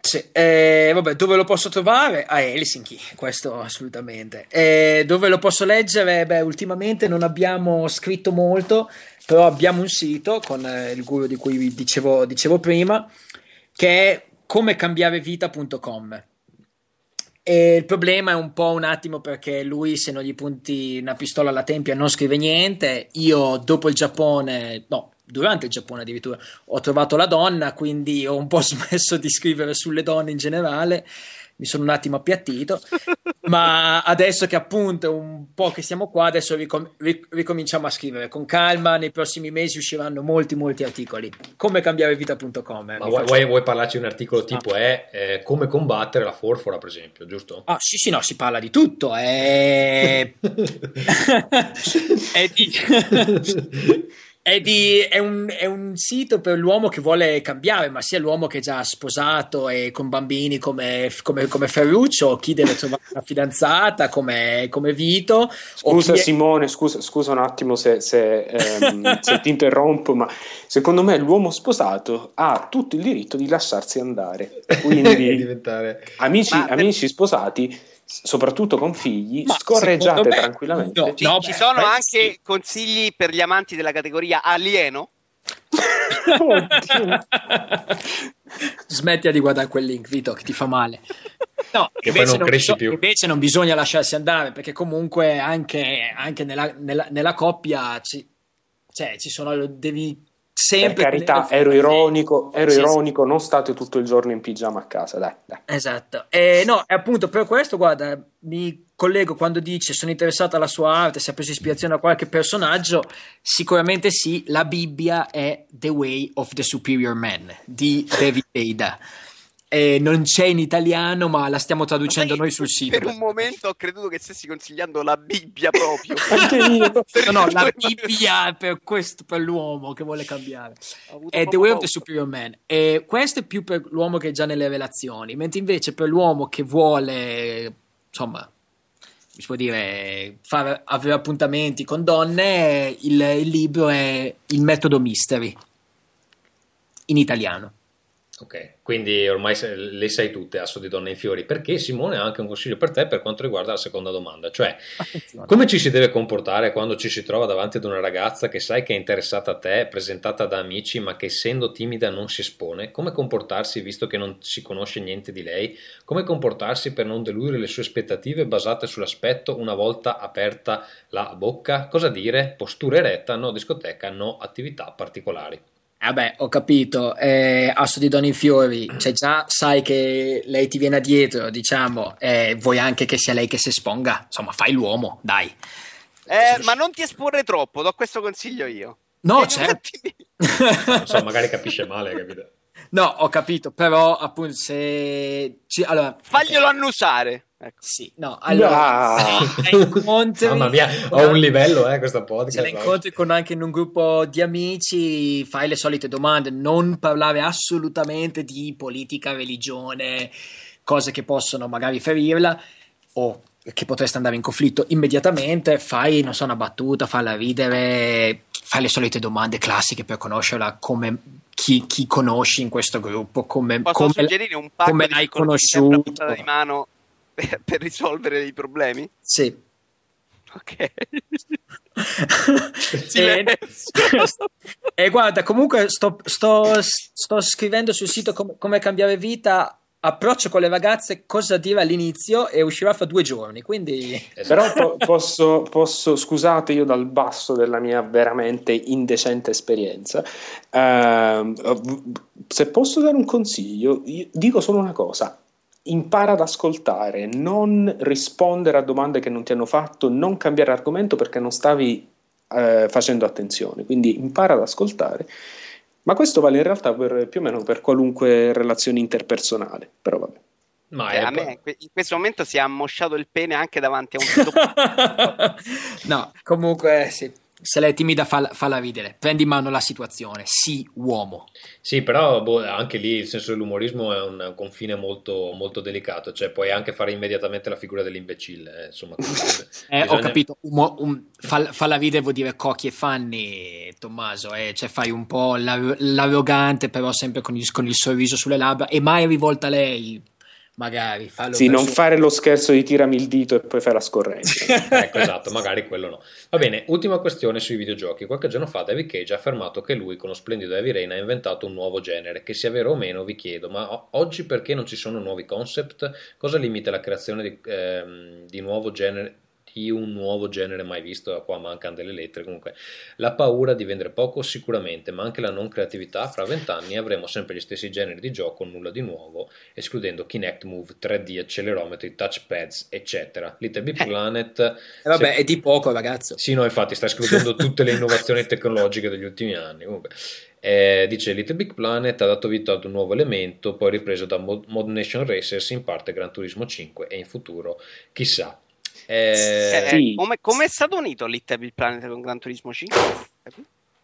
sì, eh, vabbè, dove lo posso trovare? A Helsinki, questo assolutamente. Eh, dove lo posso leggere? Beh, ultimamente non abbiamo scritto molto, però abbiamo un sito con eh, il guru di cui vi dicevo, dicevo prima, che è comecambiarevita.com. E il problema è un po' un attimo perché lui, se non gli punti una pistola alla tempia, non scrive niente. Io, dopo il Giappone, no, durante il Giappone addirittura, ho trovato la donna, quindi ho un po' [laughs] smesso di scrivere sulle donne in generale. Mi sono un attimo appiattito, ma adesso che appunto è un po' che siamo qua, adesso ricom- ric- ricominciamo a scrivere con calma. Nei prossimi mesi usciranno molti, molti articoli. Come cambiarevita.com. eh, ma vuoi, faccio- vuoi, parlarci di un articolo tipo è eh, come combattere la forfora per esempio giusto? Ah, sì, sì, no, si parla di tutto. È, [laughs] [laughs] è di... [laughs] È, di- è un, è un sito per l'uomo che vuole cambiare, ma sia l'uomo che è già sposato e con bambini come, come, come Ferruccio, o chi deve trovare una fidanzata come, come Vito. Scusa è- Simone, scusa, scusa un attimo se, se, ehm, [laughs] se ti interrompo, ma secondo me l'uomo sposato ha tutto il diritto di lasciarsi andare. Di [laughs] Quindi diventare amici, Ma amici sposati, soprattutto con figli, Ma scorreggiate me- tranquillamente. no, Ci, no, ci beh, sono beh, anche sì. consigli per gli amanti della categoria alieno? [laughs] Smettila di guardare quel link, Vito, che ti fa male. No, Che poi non cresci biso- più. invece non bisogna lasciarsi andare perché comunque anche, anche nella, nella- nella coppia ci, cioè, ci sono, devi Per sempre... carità, tenere- ero ironico, ero Sì, sì. ironico, non state tutto il giorno in pigiama a casa, dai, dai. Esatto, e no, e appunto per questo, guarda, mi collego quando dice sono interessato alla sua arte, se ha preso ispirazione da qualche personaggio, sicuramente sì, la Bibbia è The Way of the Superior Man di David Ada. E non c'è in italiano, ma la stiamo traducendo noi sul sito. Per un momento ho creduto che stessi consigliando la Bibbia proprio. [laughs] [laughs] No, no, la Bibbia per, questo, per l'uomo che vuole cambiare. È The proprio Way of the. Superior Man. E questo è più per l'uomo che è già nelle relazioni, mentre invece per l'uomo che vuole, insomma, si può dire, fare, avere appuntamenti con donne, il, il libro è Il metodo Mystery in italiano. Ok, quindi ormai le sai tutte, asso di donne in fiori, perché Simone ha anche un consiglio per te per quanto riguarda la seconda domanda, cioè Attenzione. come ci si deve comportare quando ci si trova davanti ad una ragazza che sai che è interessata a te, presentata da amici, ma che essendo timida non si espone? Come comportarsi visto che non si conosce niente di lei? Come comportarsi per non deludere le sue aspettative basate sull'aspetto una volta aperta la bocca? Cosa dire? Postura eretta, no discoteca, no attività particolari. Vabbè, ho capito, eh, Asso di Donne in Fiori, cioè già sai che lei ti viene dietro, diciamo, e vuoi anche che sia lei che si esponga, insomma, fai l'uomo, dai. Eh, ma non ti esporre troppo, do questo consiglio io. No, un certo. [laughs] Non so, magari capisce male, capito? No, ho capito, però appunto se... ci- allora, Faglielo annusare. Ecco. Sì, no, allora, Ah. se la incontri... Mamma mia, ho un livello, eh, questa Se podcast. la incontri con anche in un gruppo di amici, fai le solite domande, non parlare assolutamente di politica, religione, cose che possono magari ferirla o che potreste andare in conflitto immediatamente, fai, non so, una battuta, falla ridere, fai le solite domande classiche per conoscerla come chi, chi conosci in questo gruppo, come, Posso come, un come l'hai conosciuto. di mano per, per risolvere i problemi? Sì. Ok. [laughs] e, e guarda, comunque sto, sto- sto scrivendo sul sito com- come cambiare vita. Approccio con le ragazze, cosa dire all'inizio e uscirà fra due giorni. Quindi, Esatto. Però po- posso, posso, scusate io dal basso della mia veramente indecente esperienza, v- se posso dare un consiglio, io dico solo una cosa. impara ad ascoltare, non rispondere a domande che non ti hanno fatto, non cambiare argomento perché non stavi eh, facendo attenzione. Quindi impara ad ascoltare. Ma questo vale in realtà per, più o meno per qualunque relazione interpersonale. Però vabbè. Ma eh, a me in questo momento si è ammosciato il pene anche davanti a un [laughs] No, comunque sì. Se lei è timida, falla, falla ridere. Prendi in mano la situazione. Sì, uomo. Sì, però boh, anche lì il senso dell'umorismo è un, confine molto, molto, delicato. Cioè, puoi anche fare immediatamente la figura dell'imbecille. Eh, insomma, [laughs] eh, bisogna... Ho capito. Un, un, fall, falla ridere vuol dire cocchi e fanni, Tommaso. Eh? Cioè, fai un po' l'arrogante, però sempre con il, con il sorriso sulle labbra e mai rivolta a lei magari fallo sì, non fare lo scherzo di tirami il dito e poi fai la scorrenza [laughs] ecco esatto magari quello no. Va bene ultima questione sui videogiochi. Qualche giorno fa David Cage ha affermato che lui con lo splendido Heavy Rain ha inventato un nuovo genere. Che sia vero o meno vi chiedo ma oggi perché non ci sono nuovi concept? Cosa limita la creazione di, ehm, di nuovo genere di un nuovo genere mai visto, qua mancano delle lettere comunque. La paura di vendere poco sicuramente, ma anche la non creatività, fra vent'anni avremo sempre gli stessi generi di gioco, nulla di nuovo, escludendo Kinect Move, 3D, accelerometri, touchpads, eccetera. Little Big eh. Planet... Eh, vabbè, se... è di poco ragazzo. Sì, no, infatti sta escludendo tutte le innovazioni [laughs] tecnologiche degli ultimi anni. Comunque. Eh, dice Little Big Planet ha dato vita ad un nuovo elemento, poi ripreso da Mod, Mod Nation Racers, in parte Gran Turismo 5 e in futuro chissà. Eh, sì. come, come, è stato unito Little Big Planet con Gran Turismo 5?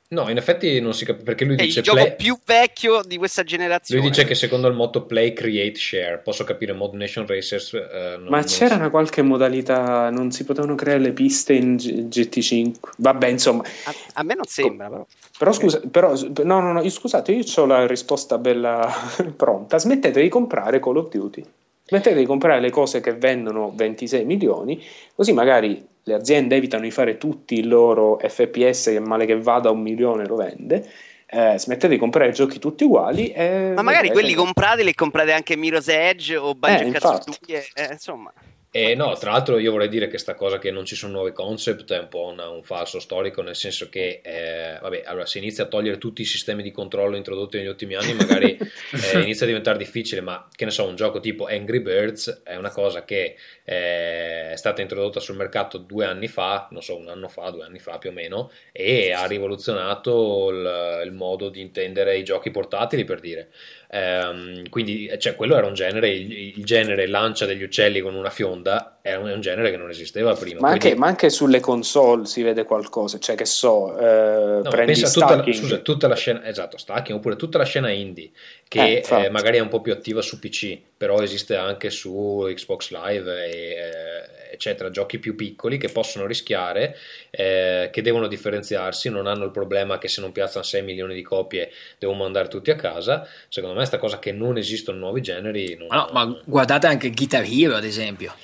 No, in effetti non si capisce perché lui è dice il gioco play... più vecchio di questa generazione. Lui dice che secondo il motto play, create, share. Posso capire Mod Nation Racers. Eh, non, Ma non c'era so. una qualche modalità, non si potevano creare le piste in G- GT5. Vabbè, insomma. A, a me non sembra, però. Però scusa, però, no, no, no, scusate, io ho la risposta bella [laughs] pronta. Smettete di comprare Call of Duty. Smettete di comprare le cose che vendono 26 milioni, così magari le aziende evitano di fare tutti i loro FPS che male che vada un milione lo vende. Eh, smettete di comprare giochi tutti uguali. E Ma magari quelli comprate li comprate anche Mirror's Edge o Banjo eh, Kazooie, eh, insomma. E no, tra l'altro io vorrei dire che questa cosa che non ci sono nuovi concept è un po' una, un falso storico, nel senso che, eh, vabbè, allora se inizia a togliere tutti i sistemi di controllo introdotti negli ultimi anni, magari [laughs] eh, inizia a diventare difficile, ma che ne so, un gioco tipo Angry Birds è una cosa che eh, è stata introdotta sul mercato due anni fa, non so, un anno fa, due anni fa più o meno, e ha rivoluzionato il, il modo di intendere i giochi portatili, per dire. Ehm, quindi, cioè, quello era un genere, il, il, genere lancia degli uccelli con una fionda, è un, è un genere che non esisteva prima. Ma, quindi... anche, ma, anche, sulle console si vede qualcosa, cioè che so, eh, no, prendi tutta la, scusa, tutta la scena, esatto, stacking, oppure tutta la scena indie, che eh, eh, magari è un po' più attiva su PC, però esiste anche su Xbox Live e eh, eccetera, giochi più piccoli che possono rischiare, eh, che devono differenziarsi, non hanno il problema che se non piazzano 6 milioni di copie devono mandare tutti a casa. Secondo me, questa cosa che non esistono nuovi generi. Non... No, ma guardate anche Guitar Hero, ad esempio.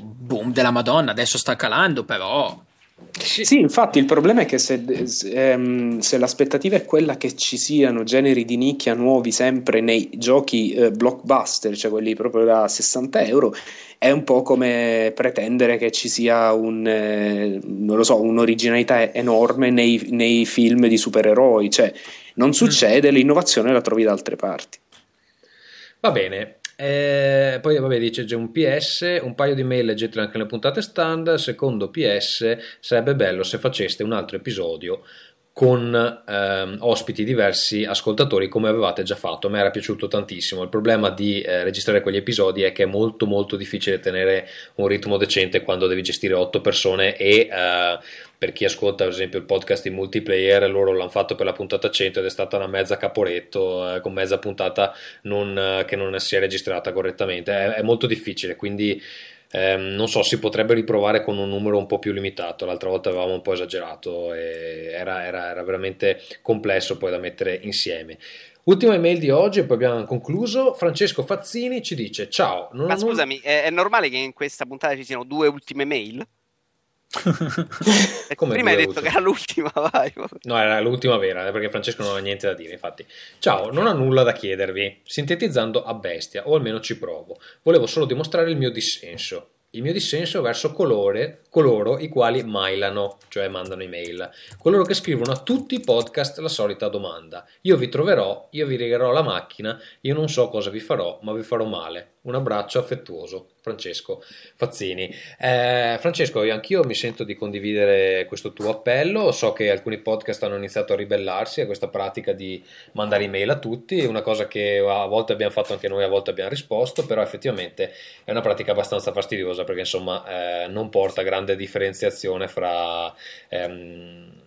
Boom della Madonna, adesso sta calando, però sì. sì. infatti il problema è che se, ehm, se, l'aspettativa è quella che ci siano generi di nicchia nuovi sempre nei giochi eh, blockbuster, cioè quelli proprio da 60 euro, è un po' come pretendere che ci sia un, eh, so, un'originalità enorme nei, nei, film di supereroi, cioè non mm. succede, mm. l'innovazione la trovi da altre parti. Va bene, eh, poi vabbè dice c'è un PS, un paio di mail leggetele anche nelle puntate stand, secondo PS sarebbe bello se faceste un altro episodio con ehm, ospiti diversi ascoltatori come avevate già fatto. A me era piaciuto tantissimo. Il problema di eh, registrare quegli episodi è che è molto molto difficile tenere un ritmo decente quando devi gestire otto persone e eh, per chi ascolta per esempio il podcast in multiplayer loro l'hanno fatto per la puntata 100 ed è stata una mezza caporetto eh, con mezza puntata non, eh, che non si è registrata correttamente. È, è molto difficile quindi eh, non so, si potrebbe riprovare con un numero un po' più limitato. L'altra volta avevamo un po' esagerato e era, era, era veramente complesso poi da mettere insieme. Ultima email di oggi e poi abbiamo concluso. Francesco Fazzini ci dice: Ciao. Ma scusami, è, è normale che in questa puntata ci siano due ultime mail? Come Prima hai detto ultime? che era l'ultima, vai. No, era l'ultima vera, eh, perché Francesco non ha niente da dire, infatti. Ciao, non ho nulla da chiedervi, sintetizzando a bestia, o almeno ci provo. Volevo solo dimostrare il mio dissenso. Il mio dissenso verso colore, coloro i quali mailano, cioè mandano email, coloro che scrivono a tutti i podcast la solita domanda. Io vi troverò, io vi regherò la macchina, io non so cosa vi farò, ma vi farò male. Un abbraccio affettuoso, Francesco Fazzini. Eh, Francesco, anch'io mi sento di condividere questo tuo appello. So che alcuni podcast hanno iniziato a ribellarsi a questa pratica di mandare email a tutti, una cosa che a volte abbiamo fatto anche noi, a volte abbiamo risposto, però effettivamente è una pratica abbastanza fastidiosa perché insomma eh, non porta grande differenziazione fra... Ehm,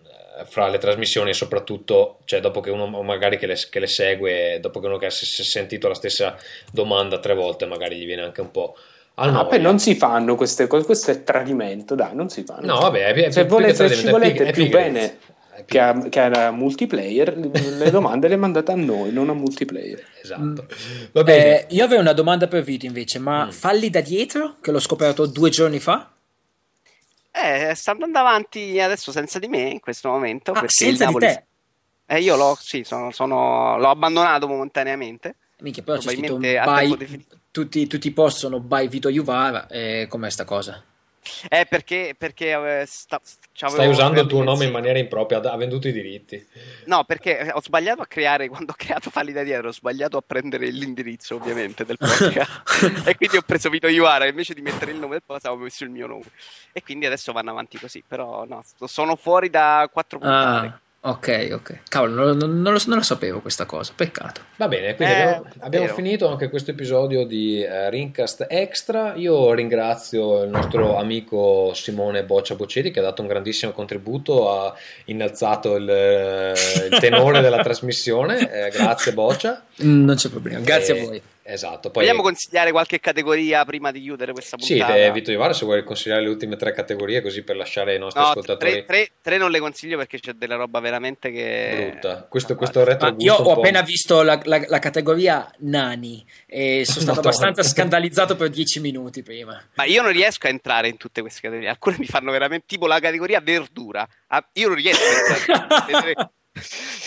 fra le trasmissioni e soprattutto cioè dopo che uno magari che le, che le segue dopo che uno che si è sentito la stessa domanda tre volte magari gli viene anche un po' Ah, no, poi non si fanno queste cose, questo è tradimento, dai, non si fanno. No, vabbè, è, è se, volete, se ci volete più, bene che a, che a, multiplayer, le domande le mandate a noi, non a multiplayer. Esatto. Eh, io avevo una domanda per Vito invece, ma mm. falli da dietro, che l'ho scoperto due giorni fa? Eh, sta andando avanti adesso senza di me in questo momento. Ah, senza Napoli... di te? Eh, io l'ho, sì, sono, sono, l'ho abbandonato momentaneamente. Minchia, però c'è scritto by, tutti, tutti i post sono by Vito Juvara, eh, com'è sta cosa? Eh, perché, perché eh, sta, stai usando il tuo nome in maniera impropria, ha venduto i diritti. No, perché ho sbagliato a creare, quando ho creato Falli da dietro, ho sbagliato a prendere l'indirizzo ovviamente del podcast. [laughs] e quindi ho preso Vito Iwara, invece di mettere il nome del podcast avevo messo il mio nome. E quindi adesso vanno avanti così, però no, sono fuori da quattro puntate. Ah. Ok, ok. Cavolo, non, non, non, lo, non, lo, sapevo questa cosa, peccato. Va bene, quindi eh, abbiamo, abbiamo finito anche questo episodio di uh, Rincast Extra. Io ringrazio il nostro amico Simone Boccia Boccetti che ha dato un grandissimo contributo, ha innalzato il, il tenore della [laughs] trasmissione. Eh, grazie Boccia. Non c'è problema, grazie e... a voi. Esatto. Poi... Vogliamo consigliare qualche categoria prima di chiudere questa puntata? Sì, eh, Vito Ivara, se vuoi consigliare le ultime tre categorie così per lasciare i nostri no, ascoltatori. Tre, tre, tre, non le consiglio perché c'è della roba veramente che... Brutta. Questo, questo retro Io ho appena visto la, la, la, categoria Nani e sono [laughs] stato abbastanza scandalizzato per dieci minuti prima. Ma io non riesco a entrare in tutte queste categorie. Alcune mi fanno veramente... Tipo la categoria verdura. Ah, io non riesco a entrare. [laughs]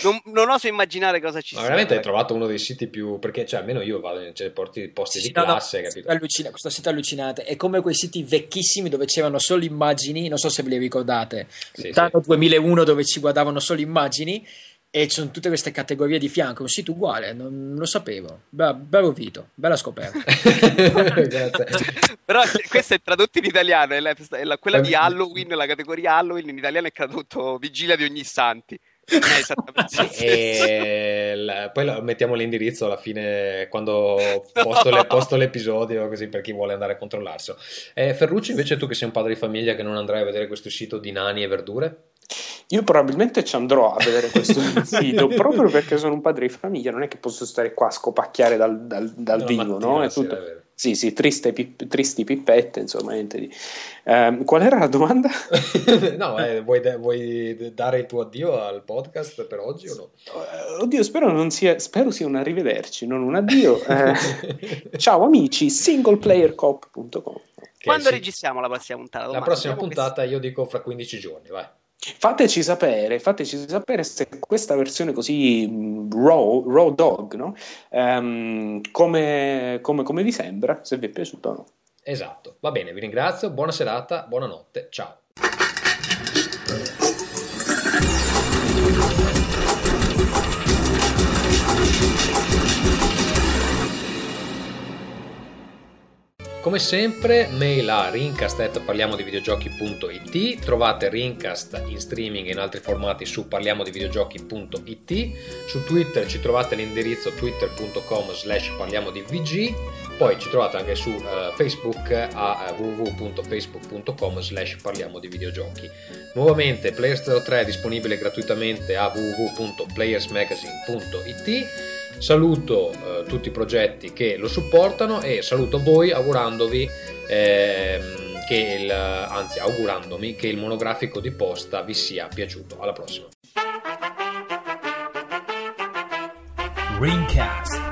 Non, non, oso immaginare cosa ci sia. Veramente hai trovato uno dei siti più. Perché, cioè, almeno io vado in cioè, posti, posti sì, di no, classe. No, capito? Allucina, questo sito allucinante. È come quei siti vecchissimi dove c'erano solo immagini. Non so se ve li ricordate. Sì, Tanto sì. 2001 dove ci guardavano solo immagini. E ci sono tutte queste categorie di fianco. Un sito uguale, non, non lo sapevo. Bello Vito, bella scoperta. [laughs] Però questo è tradotto in italiano. È la, è la, quella di Halloween, la categoria Halloween in italiano è tradotto Vigilia di ogni santi. [laughs] e la, poi la, mettiamo l'indirizzo alla fine quando [laughs] posto, le, posto, l'episodio così per chi vuole andare a controllarselo. Eh, Ferrucci invece tu che sei un padre di famiglia che non andrai a vedere questo sito di nani e verdure? Io probabilmente ci andrò a vedere questo [laughs] sito proprio perché sono un padre di famiglia non è che posso stare qua a scopacchiare dal, dal, dal vivo no? È tutto... È sì, sì, triste, pip, tristi pippette, insomma, niente di... Um, qual era la domanda? [laughs] no, eh, vuoi, vuoi, dare il tuo addio al podcast per oggi o no? Uh, oddio, spero, sia, spero sia un arrivederci, non un addio. Uh, [laughs] ciao amici, singleplayercop.com Quando sì. registriamo la prossima puntata? La prossima puntata io dico fra 15 giorni, vai. Fateci sapere, fateci sapere se questa versione così mm, raw, raw dog, no? um, come, come, come vi sembra, se vi è piaciuto o no. Esatto, va bene, vi ringrazio, buona serata, buonanotte, ciao. Come sempre, mail a rincast.parliamodivideogiochi.it Trovate Rincast in streaming e in altri formati su parliamodivideogiochi.it Su Twitter ci trovate l'indirizzo twitter.com slash parliamodivg. Poi ci trovate anche su uh, Facebook a uh, www.facebook.com slash parliamo di videogiochi Nuovamente Players 03 è disponibile gratuitamente a www.playersmagazine.it Saluto eh, tutti i progetti che lo supportano e saluto voi augurandovi eh, che il, anzi augurandomi che il monografico di posta vi sia piaciuto. Alla prossima. Ringcast